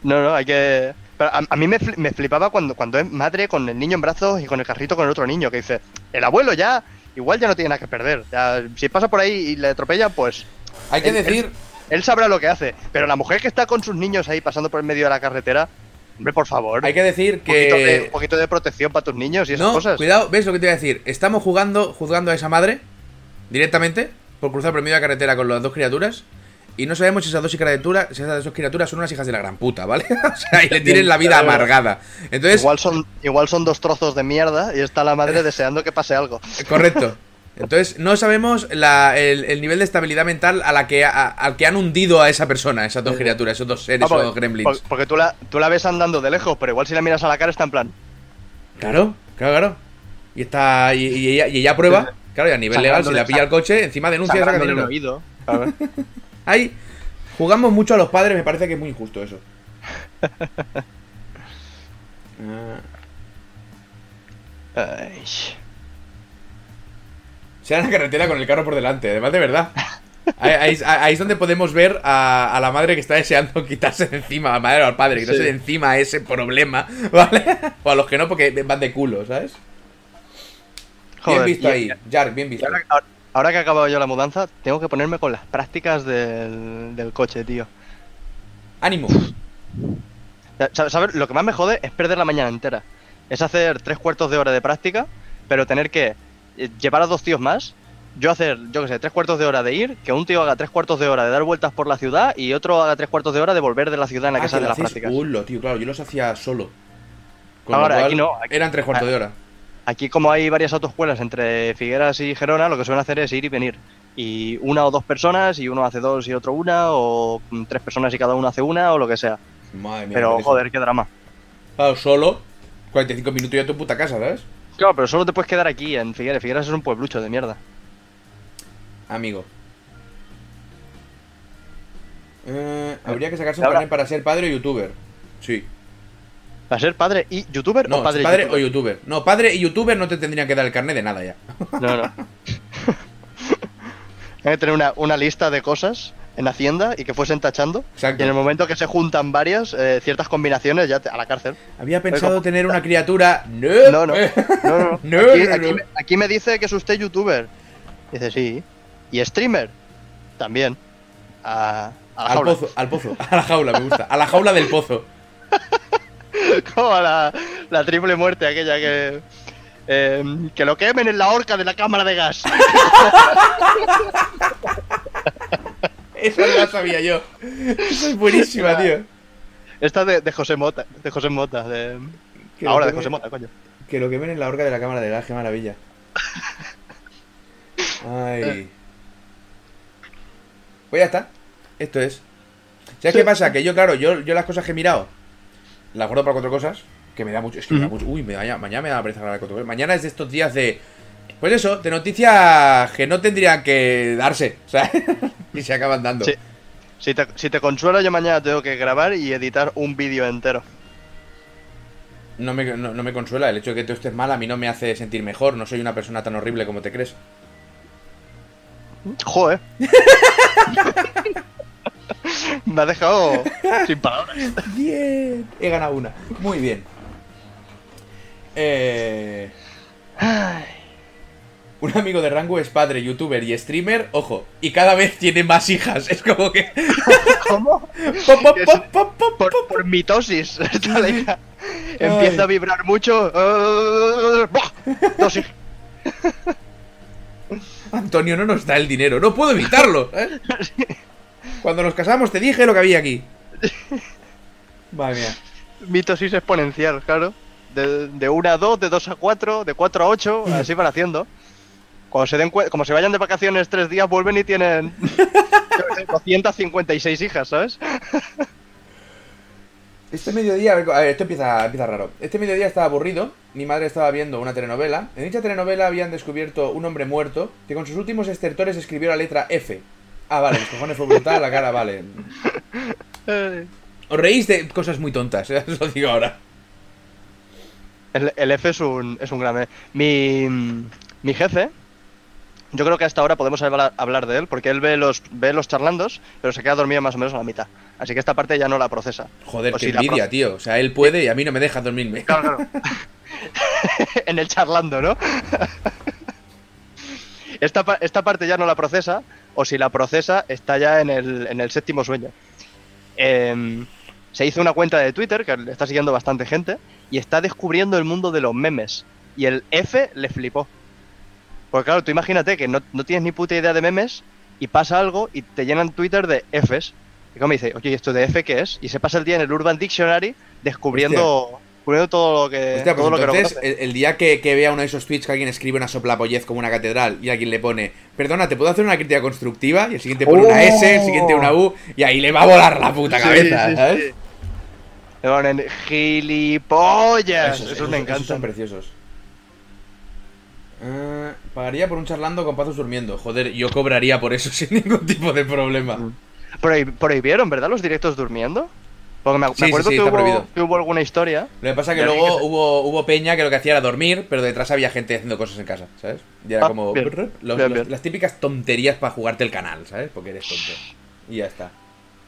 No, no, hay que. A, a mí me, fli- me flipaba cuando, cuando es madre con el niño en brazos y con el carrito con el otro niño, que dice, el abuelo ya, igual ya no tiene nada que perder. Ya, si pasa por ahí y le atropella, pues Hay que decir, él sabrá lo que hace. Pero la mujer que está con sus niños ahí pasando por el medio de la carretera, hombre, por favor. hay que decir un, poquito de, que... un poquito de protección para tus niños y esas No, cosas. cuidado, ¿ves lo que te voy a decir? Estamos jugando, juzgando a esa madre directamente por cruzar por el medio de la carretera con las dos criaturas y no sabemos si esas dos criaturas, si esas dos criaturas son unas hijas de la gran puta, ¿vale? o sea, y le tienen la vida amargada. Entonces, igual, son, igual son dos trozos de mierda y está la madre deseando que pase algo. Correcto. Entonces, no sabemos la- el, el nivel de estabilidad mental a la que, a- al que han hundido a esa persona, esas dos criaturas, esos dos seres, Ah, esos porque, dos gremlins. por- porque tú la, tú la ves andando de lejos, pero igual si la miras a la cara está en plan. Claro, claro, claro. Y está y, y ella, y ella prueba, claro, y a nivel legal, si la pilla el coche, encima denuncia y saca dinero. oído. A ver. Ahí jugamos mucho a los padres, me parece que es muy injusto eso. Ay. sea en la carretera con el carro por delante, además de verdad. Ahí, ahí- ahí es donde podemos ver a, a la madre que está deseando quitarse de encima, a la madre o al padre, quitarse Sí. de encima ese problema, ¿vale? O a los que no, porque van de culo, ¿sabes? Joder, bien visto y- ahí, Jark, bien visto. ahora, ahora- ahora que he acabado yo la mudanza, tengo que ponerme con las prácticas del, del coche, tío. Ánimo. ¿Sabes? Lo que más me jode es perder la mañana entera. Es hacer tres cuartos de hora de práctica, pero tener que eh, llevar a dos tíos más. Yo hacer, yo qué sé, tres cuartos de hora de ir, que un tío haga tres cuartos de hora de dar vueltas por la ciudad y otro haga tres cuartos de hora de volver de la ciudad en la que Ah, hacen lo las prácticas. Tío, claro, yo los hacía solo. Con Ahora, lo cual, aquí no, aquí- eran tres cuartos de hora. Aquí, como hay varias autoescuelas entre Figueras y Gerona, lo que suelen hacer es ir y venir. Y una o dos personas, y uno hace dos y otro una, o tres personas y cada uno hace una, o lo que sea. Madre mía. Pero, joder, qué drama. Claro, solo 45 minutos ya a tu puta casa, ¿sabes? Claro, pero solo te puedes quedar aquí en Figueras. Figueras es un pueblucho de mierda. Amigo. Eh, habría que sacarse un carnet para ser padre o youtuber. Sí. ¿Para ser padre y youtuber No, o padre, y padre o youtuber? youtuber. No, padre y youtuber no te tendrían que dar el carnet de nada ya. No, no. Hay que tener una, una lista de cosas en Hacienda y que fuesen tachando. Exacto. Y en el momento que se juntan varias, eh, ciertas combinaciones, ya te- a la cárcel. Había pensado tener una criatura. No, No, no. No, no, No, aquí, no, aquí no. me- aquí me dice que es usted youtuber. Dice, sí. ¿Y streamer? También. A, a la Al jaula. pozo, al pozo. A la jaula, me gusta. A la jaula del pozo. Como la, la triple muerte aquella que... eh, que lo quemen en la horca de la cámara de gas. Esa no la sabía yo. Esa es buenísima, tío. Esta de, de José Mota. De José Mota. De... Ahora de José Mota, coño. Que lo quemen en la horca de la cámara de gas, qué maravilla. Ay. Pues ya está. Esto es. ¿Sabes Sí. qué pasa? Que yo, claro, yo, yo las cosas que he mirado, las guardo para cuatro cosas. Que me da mucho. Es que me da mucho. Uy, me da- mañana me da pereza grabar cuatro cosas. Mañana es de estos días de. Pues eso, de noticias que no tendrían que darse. O sea, y se acaban dando. Sí. Si te, si te consuela, yo mañana tengo que grabar y editar un vídeo entero. No me, no, no me consuela. El hecho de que tú estés mal a mí no me hace sentir mejor. No soy una persona tan horrible como te crees. Joder. Me ha dejado sin palabras. Bien. He ganado una. Muy bien. Eh, un amigo de Rango es padre, youtuber y streamer, ojo, y cada vez tiene más hijas. Es como que. ¿Cómo? pop, pop, pop, pop, pop, Por, mitosis. Empieza a vibrar mucho. hij- Antonio no nos da el dinero, no puedo evitarlo. ¿eh? Cuando nos casamos te dije lo que había aquí. Madre mía. Mitosis exponencial, claro. De, de 1 a 2, de 2 a 4, de 4 a 8, así van haciendo. Cuando se den como se vayan de vacaciones tres días, vuelven y tienen 256 hijas, ¿sabes? Este mediodía, a ver, esto empieza, empieza raro. Este mediodía estaba aburrido, mi madre estaba viendo una telenovela. En dicha telenovela habían descubierto un hombre muerto que con sus últimos estertores escribió la letra F. Ah, vale, los cojones fue brutal, la cara, vale. Eh, Os reís de cosas muy tontas, ¿eh? os lo digo ahora. El, el F es un, es un gran... me- Mi, mi jefe, yo creo que hasta ahora podemos hablar, hablar de él, porque él ve los, ve los charlandos, pero se queda dormido más o menos a la mitad. Así que esta parte ya no la procesa. Joder, O qué si envidia, tío. O sea, él puede y a mí no me deja dormirme. Claro, claro. en el charlando, ¿no? esta, esta parte ya no la procesa, o si la procesa, está ya en el, en el séptimo sueño. Em, se hizo una cuenta de Twitter, que le está siguiendo bastante gente, y está descubriendo el mundo de los memes. Y el F le flipó. Porque claro, tú imagínate que no, no tienes ni puta idea de memes, y pasa algo, y te llenan Twitter de Fs. Y como dice, oye, ¿y esto de F qué es? Y se pasa el día en el Urban Dictionary descubriendo, descubriendo todo lo que, Hostia, pues todo lo que no entonces, el, el día que, que vea uno de esos tweets que alguien escribe una soplapollez como una catedral y alguien le pone, perdona, ¿te puedo hacer una crítica constructiva? Y el siguiente pone una S, el siguiente una U, y ahí le va a volar la puta cabeza, sí, ¿sabes? sí. Le ponen gilipollas. Esos- Esos, esos- me esos encantan. son preciosos. Eh, pagaría por un charlando con pazos durmiendo. Joder, yo cobraría por eso sin ningún tipo de problema. Mm. Prohib- prohibieron, ¿verdad? Los directos durmiendo. Porque me, Sí, sí, acuerdo sí, que, está hubo, prohibido. que hubo alguna historia. Lo que pasa es que luego que hubo, hubo peña que lo que hacía era dormir, pero detrás había gente haciendo cosas en casa, ¿sabes? Y era Ah, como bien. brr, los- Bien, los- bien. las típicas tonterías para jugarte el canal, ¿sabes? Porque eres tonto. Y ya está.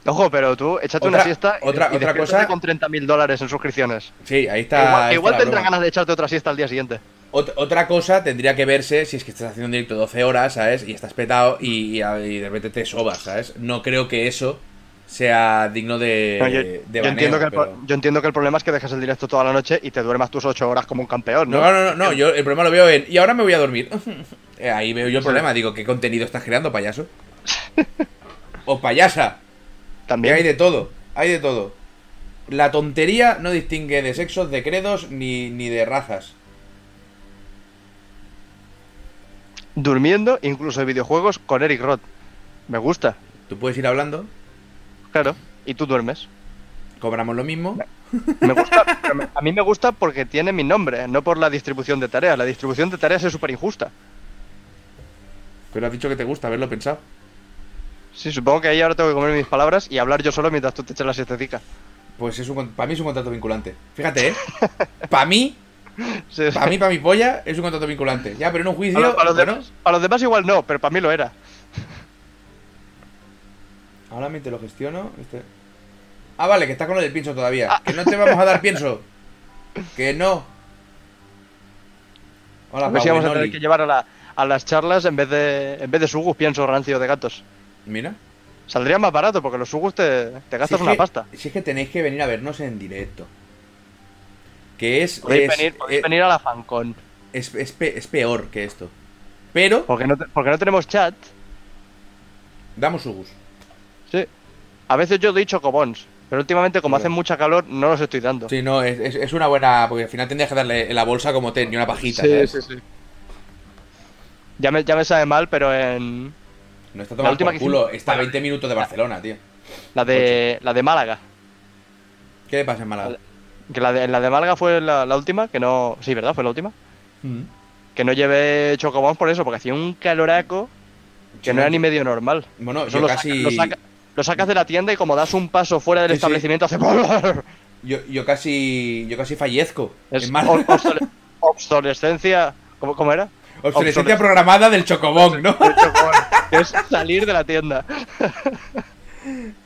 Ojo, pero tú échate Otra- una siesta y, otra- y otra cosa- con 30.000 dólares en suscripciones. Sí, ahí está. igual ahí igual está tendrán ganas de echarte otra siesta al día siguiente. Ot- otra cosa tendría que verse si es que estás haciendo un directo 12 horas, ¿sabes? Y estás petado y, y y de repente te sobas, ¿sabes? No creo que eso sea digno de, No, yo, de yo baneo, entiendo que el, pero- yo entiendo que el problema es que dejas el directo toda la noche y te duermas tus 8 horas como un campeón, ¿no? No, no, no, no, yo el problema lo veo en. Y ahora me voy a dormir. Eh, Ahí veo yo el problema. Digo, ¿qué contenido estás creando, payaso? o payasa. Que También. hay de todo. Hay de todo. La tontería no distingue de sexos, de credos ni, ni de razas. Durmiendo, incluso de videojuegos, con Eric Roth. Me gusta, Tú puedes ir hablando, claro. Y tú duermes. cobramos lo mismo. Me gusta, pero me- a mí me gusta porque tiene mi nombre, no por la distribución de tareas. La distribución de tareas es súper injusta. Pero has dicho que te gusta haberlo pensado. Sí, supongo que ahí ahora tengo que comer mis palabras y hablar yo solo mientras tú te echas la siestecica. Pues es un, para mí es un contrato vinculante. Fíjate, ¿eh? Para mí, Sí, sí. para mí, para mi polla, es un contrato vinculante. Ya, pero en un juicio. Para, para los bueno, demás, para los demás igual no, pero para mí lo era. Ahora me te lo gestiono. Este... Ah, vale, que está con lo del pienso todavía. Que no te vamos a dar pienso. Que no. Hola, A ver si vamos a tener que llevar a, la- a las charlas en vez de en vez de sugus pienso rancio de gatos. Mira. Saldría más barato porque los sugus te, te gastas Si es una que- pasta. Si es que tenéis que venir a vernos en directo. Que es. Podéis, es, venir, podéis eh, venir a la fancon. es, es pe- es peor que esto. Pero, Porque no, porque no tenemos chat. damos subus. Sí. A veces yo doy chocobons. Pero últimamente, como Vale. hace mucha calor, no los estoy dando. Sí, no, es, es- una buena. Porque al final tendrías que darle en la bolsa como ten, y una pajita, ¿sabes? sí. Ya me, ya me sabe mal, pero en No está tomando por culo. Está a Vale. 20 minutos de Barcelona, tío. la de la de Málaga. ¿Qué le pasa en Málaga? Que la de, la de Málaga fue la, la última, que no. Sí, ¿verdad? Fue la última. Mm. Que no llevé chocobons por eso, porque hacía un caloraco que Sí, no era ni medio normal. Bueno, Eso yo lo, casi. saca- lo, saca- lo sacas de la tienda y como das un paso fuera del Sí, sí. establecimiento hace... Yo, yo casi. Yo casi fallezco. Es obsolescencia... ¿Cómo, cómo era? Obsolescencia obsoles- programada del chocobón, ¿no? El chocobón, que es salir de la tienda.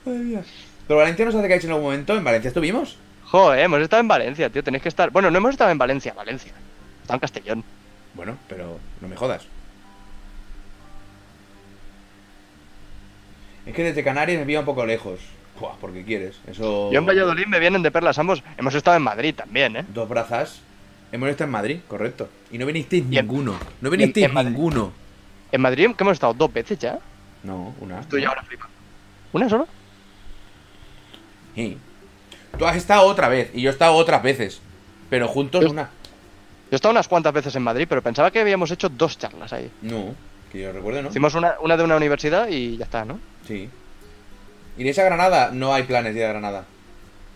Pero Valencia nos hace que en algún momento. ¿En Valencia estuvimos? Joder, hemos estado en Valencia, tío. Tenéis que estar... Bueno, no hemos estado en Valencia, Valencia. Estado en Castellón. Bueno, pero no me jodas. Es que desde Canarias me pilla un poco lejos. Buah, porque quieres. Eso. Yo en Valladolid me vienen de perlas ambos. Hemos estado en Madrid también, ¿eh? Dos brazas. Hemos estado en Madrid, correcto. Y no vinisteis en- ninguno. No vinisteis en ninguno. En Madrid, que hemos estado dos veces ya. No, una. Estoy ahora flipando. ¿Una sola? Sí. Tú has estado otra vez y yo he estado otras veces. Pero juntos Yo- una. Yo he estado unas cuantas veces en Madrid, pero pensaba que habíamos hecho dos charlas ahí. No, que yo recuerde, ¿no? Hicimos una, una de una universidad y ya está, ¿no? Sí. ¿Iréis a Granada? No hay planes de ir a Granada.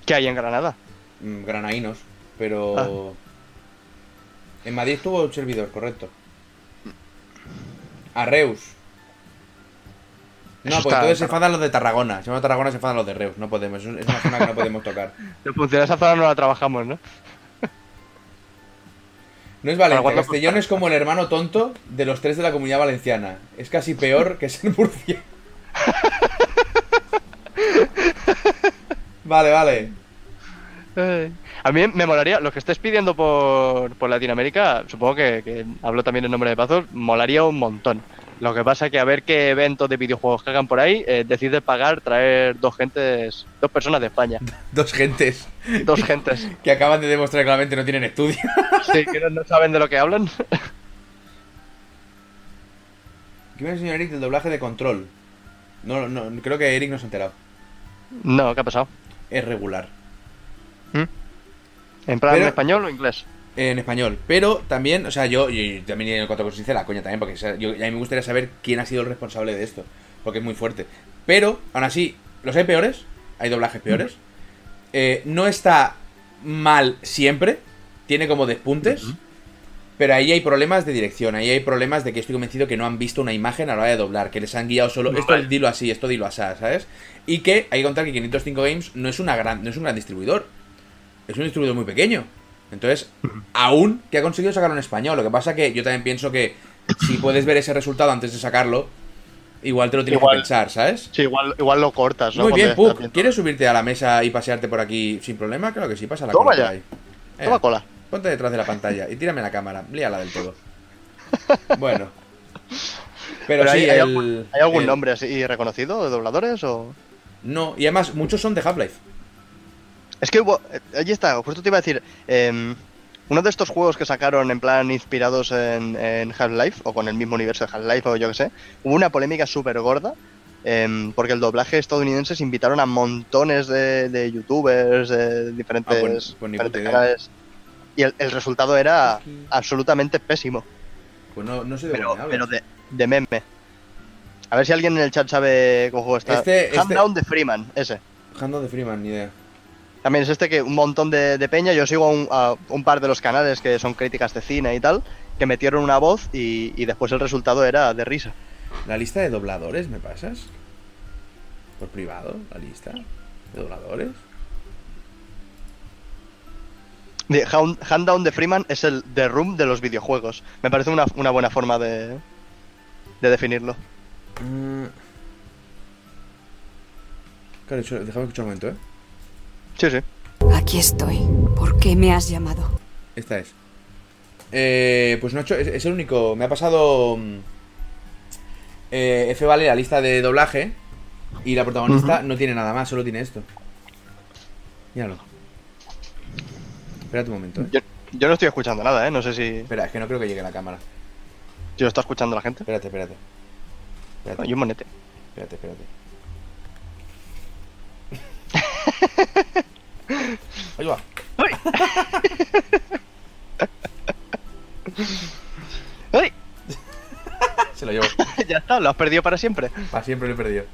¿Qué hay en Granada? Mm, Granainos. Pero. Ah. En Madrid estuvo un servidor, correcto. A Reus. No, Eso pues está- entonces se enfadan los de Tarragona. Si no Tarragona se enfadan los de Reus. No podemos. Es una zona que no podemos tocar. De funcionar esa zona no la trabajamos, ¿no? No es Valencia. Castellón es como el hermano tonto de los tres de la comunidad valenciana. Es casi peor que ser Murcia. vale, vale. Eh, A mí me molaría, lo que estés pidiendo por, por Latinoamérica, supongo que, que hablo también en nombre de Pazos, molaría un montón. Lo que pasa que a ver qué eventos de videojuegos que hagan por ahí, eh, decide pagar traer dos gentes, dos personas de España, Dos gentes dos gentes. que acaban de demostrar que claramente no tienen estudio. Sí, que no, no saben de lo que hablan. ¿Qué me enseñó Eric del doblaje de control? No, no, creo que Eric no se ha enterado. No, ¿qué ha pasado? Es regular. ¿En plan Pero- en español o inglés? En español. Pero también, o sea, yo, y también en cuanto a cosas la coña también, porque o sea, yo, a mí me gustaría saber quién ha sido el responsable de esto. Porque es muy fuerte. Pero, aún así, los hay peores. Hay doblajes peores. Eh, no está mal siempre. Tiene como despuntes. Pero ahí hay problemas de dirección. Ahí hay problemas de que estoy convencido que no han visto una imagen a la hora de doblar. Que les han guiado solo. Esto dilo así, esto dilo así, ¿sabes? Y que hay que contar que 505 Games no es, una gran, no es un gran distribuidor. Es un distribuidor muy pequeño. Entonces, aún que ha conseguido sacarlo en español. Lo que pasa que yo también pienso que si puedes ver ese resultado antes de sacarlo, igual te lo tienes Igual. que pensar, ¿sabes? Sí, igual, igual lo cortas, Muy bien, Puck. ¿Quieres subirte a la mesa y pasearte por aquí sin problema? Claro que sí, pasa la Toma cola ya. por ahí. Eh, Toma cola. Ponte detrás de la pantalla y tírame la cámara. Líala del todo. Bueno. Pero, Pero sí, hay, algún, ¿hay algún el- nombre así reconocido de dobladores o...? No, y además muchos son de Half-Life. Es que hubo, eh, allí está, justo te iba a decir, em, uno de estos juegos que sacaron en plan inspirados en, en Half-Life, o con el mismo universo de Half-Life, o yo que sé, hubo una polémica súper gorda, em, porque el doblaje estadounidense se invitaron a montones de, de youtubers, de diferentes, Ah, pues- pues diferentes canales. Y el, el resultado era absolutamente pésimo. Pues no, no sé de Pero, pero de, de meme. A ver si alguien en el chat sabe cómo juego está. Este- Hand este- Down de Freeman, ese. Handle de Freeman, ni idea. También es este que un montón de, de peña. Yo sigo a un, a un par de los canales que son críticas de cine y tal, que metieron una voz y, y después el resultado era de risa. ¿La lista de dobladores me pasas? ¿Por privado? ¿La lista de dobladores? De Hand, Down de Freeman es el The Room de los videojuegos. Me parece una, una buena forma de, de definirlo. Mm. Claro, déjame escuchar un momento, ¿eh? Sí, sí. Aquí estoy. ¿Por qué me has llamado? Esta es. Eh, pues Nacho, es, es el único. Me ha pasado. mm, eh, F vale la lista de doblaje. Y la protagonista no tiene nada más, solo tiene esto. Míralo. Espérate un momento, ¿eh? Yo, yo no estoy escuchando nada, ¿eh? No sé si, Espera, es que no creo que llegue la cámara. si lo está escuchando la gente. Espérate, espérate. Espérate, Hay un monete. espérate, espérate. Ahí va. ¡Ay! Se lo llevo. ya está, lo has perdido para siempre. Para siempre lo he perdido.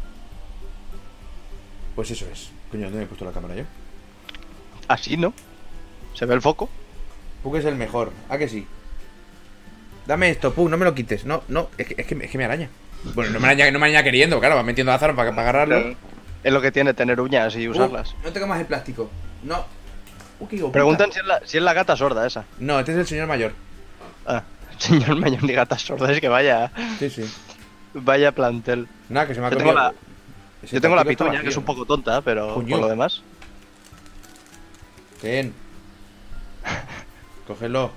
Pues eso es. Coño, ¿dónde me he puesto la cámara yo? Así, ¿no? Se ve el foco. Pug es el mejor. ¿A que sí? Dame esto, Pug, no me lo quites. No, no, es que, es que, es que me araña. Bueno, no me araña, no me araña queriendo, claro, va metiendo azar para, para agarrarlo. Es lo que tiene tener uñas y Uh, usarlas. no tengo más el plástico. No. Uh, qué. Preguntan si es, la, si es la gata sorda esa. No, este es el señor mayor. Ah, señor mayor ni gata sorda, es que vaya, Sí, sí. vaya plantel. Nada, que se me ha Yo tengo la, yo tengo la pituña, que es un poco tonta, pero por lo demás. Ten. Cógelo.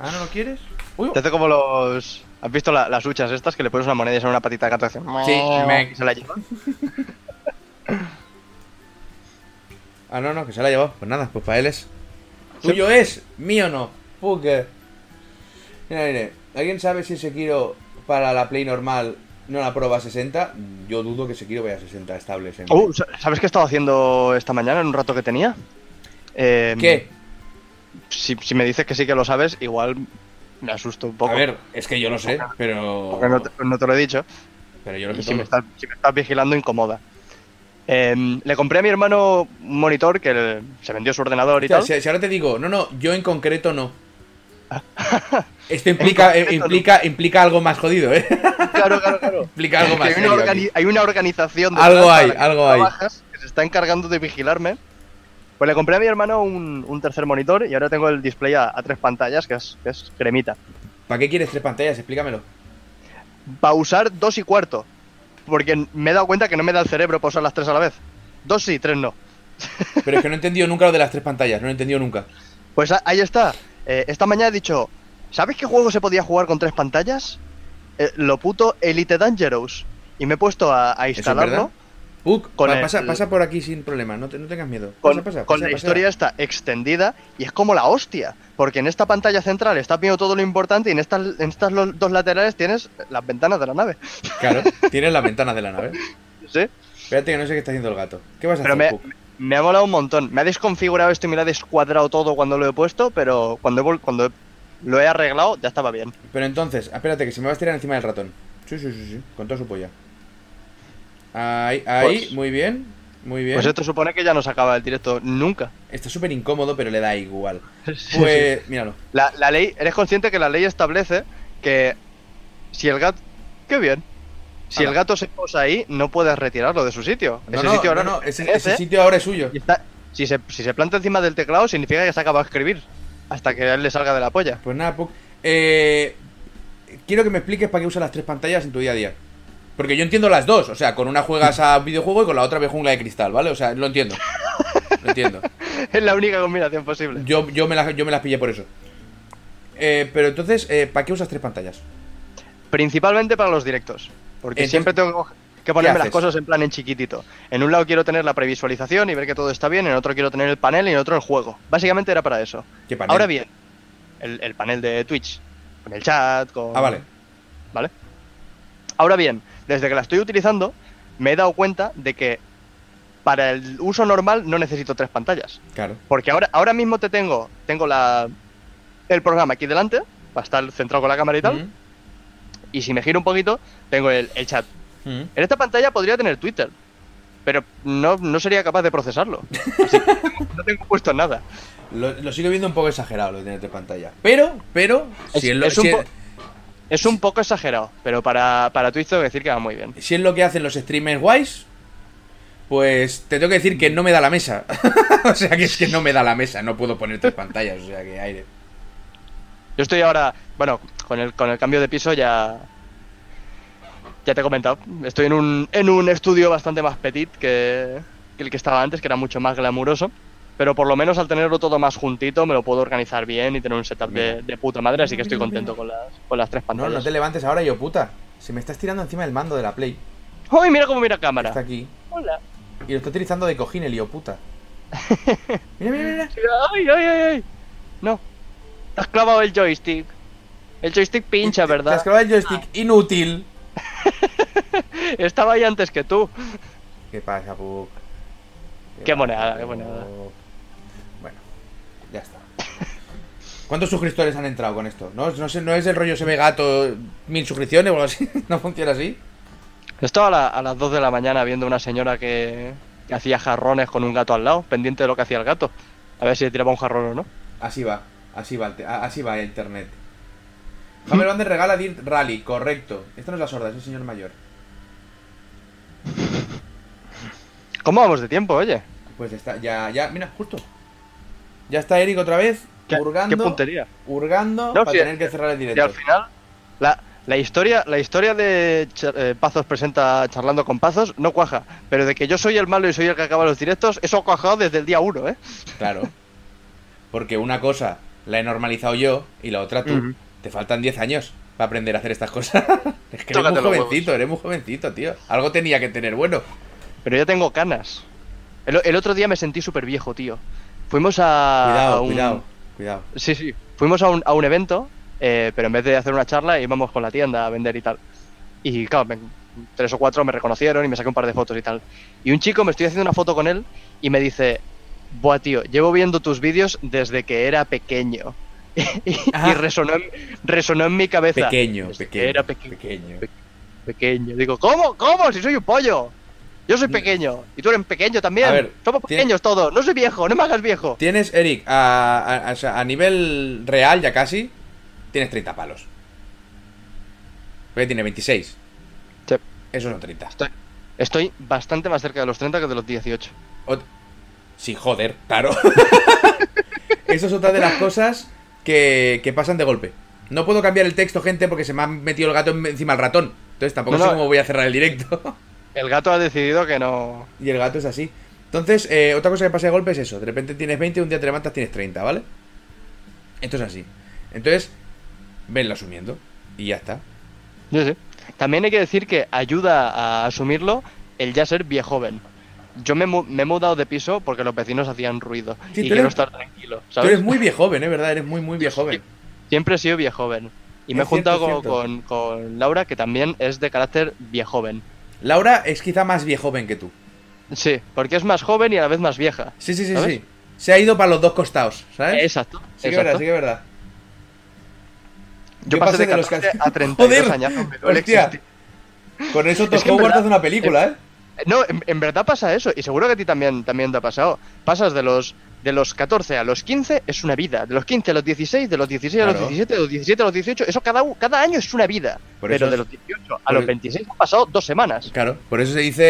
Ah, ¿no lo quieres? Uy, Te hace como los. ¿Has visto la- las huchas estas que le pones una moneda y son una patita de gato? y Sí, me- se la lleva. Ah, no, no, que se la ha llevado. Pues nada, pues para él es. Tuyo es, mío no. Eh. Mira, mire, ¿alguien sabe si Sekiro para la Play normal no la prueba a 60? Yo dudo que Sekiro vaya a 60 estables. En Uh, sa- ¿Sabes qué he estado haciendo esta mañana en un rato que tenía? Eh, ¿Qué? Si, si me dices que sí que lo sabes, igual me asusto un poco. A ver, es que yo lo sé, pero. Porque no te, no te lo he dicho. Pero yo lo sé si me, todo. estás, si me estás vigilando, incomoda. Em, le compré a mi hermano un monitor que le- se vendió su ordenador y tal. si, si ahora te digo, no, no, yo en concreto no. Esto implica, eh, no. implica, implica algo más jodido, ¿eh? Claro, claro, claro. implica algo más hay, una serio hay una organización Algo detrás hay, algo hay. que se está encargando de vigilarme. Pues le compré a mi hermano un, un tercer monitor y ahora tengo el display a, a tres pantallas, que es, que es cremita. ¿Para qué quieres tres pantallas? Explícamelo. Para usar dos y cuarto. Porque me he dado cuenta que no me da el cerebro para usar las tres a la vez. Dos sí, tres no. Pero es que no he entendido nunca lo de las tres pantallas, no lo he entendido nunca. Pues ahí está. Eh, esta mañana he dicho, ¿sabes qué juego se podía jugar con tres pantallas? Eh, lo puto Elite Dangerous. Y me he puesto a, a ¿Eso es instalarlo verdad? Puck, Con pa- el- pasa, por aquí sin problema, no, te- no tengas miedo. con, Pasa, pasa, con pasa, la historia esta extendida y es como la hostia. Porque en esta pantalla central está viendo todo lo importante y en estas, en estas dos laterales tienes las ventanas de la nave. Claro, tienes las ventanas de la nave. ¿Sí? Espérate que no sé qué está haciendo el gato. ¿Qué vas a Pero hacer, me, me ha molado un montón. Me ha desconfigurado esto y me lo ha descuadrado todo cuando lo he puesto, pero cuando, he cuando lo he arreglado ya estaba bien. Pero entonces, espérate que se me va a estirar encima del ratón. Sí, sí, sí, sí, con toda su polla. Ahí, ahí, Pues- muy bien, muy bien. Pues esto supone que ya no se acaba el directo nunca. Está súper incómodo, pero le da igual. Sí, Pues, míralo. La, la ley, eres consciente que la ley establece que si el gato. ¡Qué bien! Si el gato se posa ahí, no puedes retirarlo de su sitio. No, ese no, sitio no, ahora no, no ese, sitio ahora es suyo. está- si, se, si se planta encima del teclado, significa que se ha acabado de escribir. Hasta que él le salga de la polla. Pues nada, Puck. Eh, quiero que me expliques para qué usas las tres pantallas en tu día a día. Porque yo entiendo las dos. O sea, con una juegas a videojuego y con la otra ves jungla de cristal, ¿vale? O sea, lo entiendo. Lo entiendo. Es la única combinación posible. Yo, yo, me, las, yo me las pillé por eso. Eh, pero entonces, eh, ¿para qué usas tres pantallas? Principalmente para los directos. Porque Entonces, siempre tengo que ponerme las cosas en plan en chiquitito. En un lado quiero tener la previsualización y ver que todo está bien, en otro quiero tener el panel y en otro el juego. Básicamente era para eso. ¿Qué panel? Ahora bien, el, el panel de Twitch, con el chat, con... Ah, vale. ¿Vale? Ahora bien, desde que la estoy utilizando, me he dado cuenta de que para el uso normal no necesito tres pantallas. Claro. Porque ahora, ahora mismo te tengo, tengo la, el programa aquí delante, para estar centrado con la cámara y tal. Mm, Y si me giro un poquito, tengo el, el chat. mm. En esta pantalla podría tener Twitter, pero no, no sería capaz de procesarlo. Así que no tengo puesto nada. Lo, lo sigo viendo un poco exagerado lo de tener pantalla. Pero, pero, Es- si es lo, es si es- Es un poco exagerado, pero para, para Twitch tengo que decir que va muy bien. si es lo que hacen los streamers guays, pues te tengo que decir que no me da la mesa. o sea que es que no me da la mesa, no puedo poner tres pantallas, o sea que aire. Yo estoy ahora, bueno, con el, con el cambio de piso ya. Ya te he comentado. Estoy en un, en un estudio bastante más petit que, que el que estaba antes, que era mucho más glamuroso. Pero por lo menos al tenerlo todo más juntito me lo puedo organizar bien y tener un setup de, de puta madre, así que estoy contento con las, con las tres No, pantallas. no te levantes ahora, yo puta. Se me estás tirando encima del mando de la Play. ¡Uy, mira cómo mira cámara! Está aquí. Hola. Y lo está utilizando de cojín el hijo puta. Mira, mira, mira. ¡Ay, ay, ay! ay! No. Te has clavado el joystick. El joystick pincha, Te has ¿verdad? clavado el joystick inútil. Estaba ahí antes que tú. ¿Qué pasa, Puck? Qué moneda, qué Puck? moneda. Bueno, ya está. ¿Cuántos suscriptores han entrado con esto? ¿No, no, sé, ¿No es el rollo se ve gato mil suscripciones o algo así? ¿No funciona así? Estaba a, la- a las 2 de la mañana viendo una señora que, que hacía jarrones con un gato al lado, pendiente de lo que hacía el gato. A ver si le tiraba un jarrón o no. Así va, así va, así va internet. Hammer Band regala Dirt Rally, correcto. Esto no es la sorda, es el señor mayor. ¿Cómo vamos de tiempo, oye? Pues está, ya, ya, mira, justo. Ya está Eric otra vez, ¿Qué, hurgando, qué puntería? hurgando No, para tener que cerrar el Y directo. al final, la, la historia, la historia de eh, Pazos presenta charlando con Pazos no cuaja. Pero de que yo soy el malo y soy el que acaba los directos, eso ha cuajado desde el día 1, ¿eh? Claro. Porque una cosa la he normalizado yo y la otra tú. Te faltan 10 años para aprender a hacer estas cosas. es que eres Tócate muy los jovencito, eres muy jovencito, tío. Algo tenía que tener bueno. Pero ya tengo canas. El, el otro día me sentí súper viejo, tío. Fuimos a. Cuidado, a un- cuidado, cuidado. Sí, sí. Fuimos a un, a un evento, eh, pero en vez de hacer una charla íbamos con la tienda a vender y tal. Y claro, me- tres o cuatro me reconocieron y me saqué un par de fotos y tal. Y un chico me estoy haciendo una foto con él y me dice, Buah, tío, llevo viendo tus vídeos desde que era pequeño. y y resonó, en, resonó en mi cabeza. Pequeño, pequeño. Era peque- pequeño. pe- pequeño. Digo, ¿cómo? ¿Cómo? Si soy un pollo. Yo soy pequeño. Y tú eres pequeño también. A ver, Somos pequeños todos. No soy viejo, no me hagas viejo. Tienes, Eric, a, a- nivel real ya casi, tienes 30 palos. Porque tiene 26. Sí. Esos son 30. Estoy, estoy bastante más cerca de los 30 que de los 18. Ot- Sí, joder, claro. Eso es otra de las cosas que, que pasan de golpe. No puedo cambiar el texto, gente, porque se me ha metido el gato en- encima del ratón. Entonces tampoco No, sé cómo voy a cerrar el directo. El gato ha decidido que no. y el gato es así. Entonces, eh, otra cosa que pasa de golpe es eso. De repente tienes 20, un día te levantas, tienes 30, ¿vale? Esto es así. Entonces, venlo asumiendo. Y ya está. Yo sé. También hay que decir que ayuda a asumirlo el ya ser viejoven. Yo me, me he mudado de piso porque los vecinos hacían ruido. Sí, y tú quiero eres- estar tranquilo. Tú ¿sabes? eres muy viejoven, ¿eh? ¿Verdad? Eres muy, muy viejoven. Siempre he sido viejoven. Y me he Es juntado es con, con- con Laura, que también es de carácter viejoven. Laura es quizá más viejoven que tú. Sí, porque es más joven y a la vez más vieja. Sí, sí, sí, ¿Sabes? sí. Se ha ido para los dos costados, ¿sabes? Exacto. Sí que es exacto. verdad, sí que es verdad. Yo, pasé, de, 14 a 32 Joder, años. hostia. Con eso Es Todd que Howard verdad- hace una película, ¿eh? No, en, en verdad pasa eso, y seguro que a ti también, también te ha pasado. Pasas de los, de los 14 a los 15 es una vida, de los 15 a los 16, de los 16 a los 17, de los 17 a los 18, eso cada, cada año es una vida. Por Pero de los 18 a los el- 26 han pasado dos semanas. Claro, por eso se dice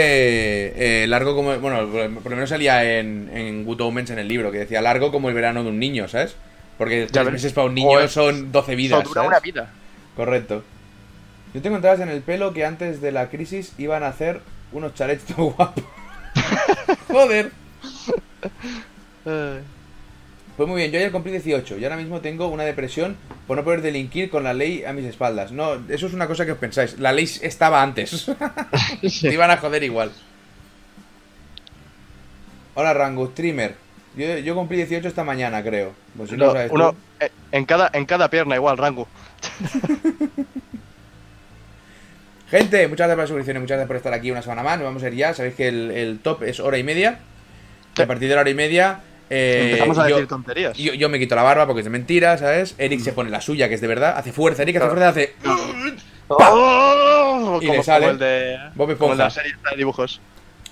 eh, largo como. Bueno, por lo menos salía en, en Good Omens en el libro, que decía largo como el verano de un niño, ¿sabes? Porque tres ves. meses para un niño son 12 vidas. Dura una vida. Correcto. Yo tengo entradas en el pelo que antes de la crisis iban a hacer unos chalets guapos. Joder. Eh, Pues muy bien, yo ayer cumplí 18 y ahora mismo tengo una depresión por no poder delinquir con la ley a mis espaldas. No, eso es una cosa que os pensáis. La ley estaba antes. Te iban a joder igual. Hola Rango, streamer. Yo, yo cumplí 18 esta mañana, creo. Pues si no uno- sabes uno, eh, en, cada, en cada pierna igual, Rango. Gente, muchas gracias por las suscripciones, muchas gracias por estar aquí una semana más. Nos vamos a ir ya. Sabéis que el, el top es hora y media. Sí. A partir de la hora y media. Eh, Empezamos a yo- decir tonterías. Yo, yo me quito la barba porque es de mentira, ¿sabes? Eric se pone la suya, que es de verdad. Hace fuerza, Eric hace fuerza, hace. ¡Oh! Y como, le sale como el de, Bob como Esponja. la serie esta de dibujos.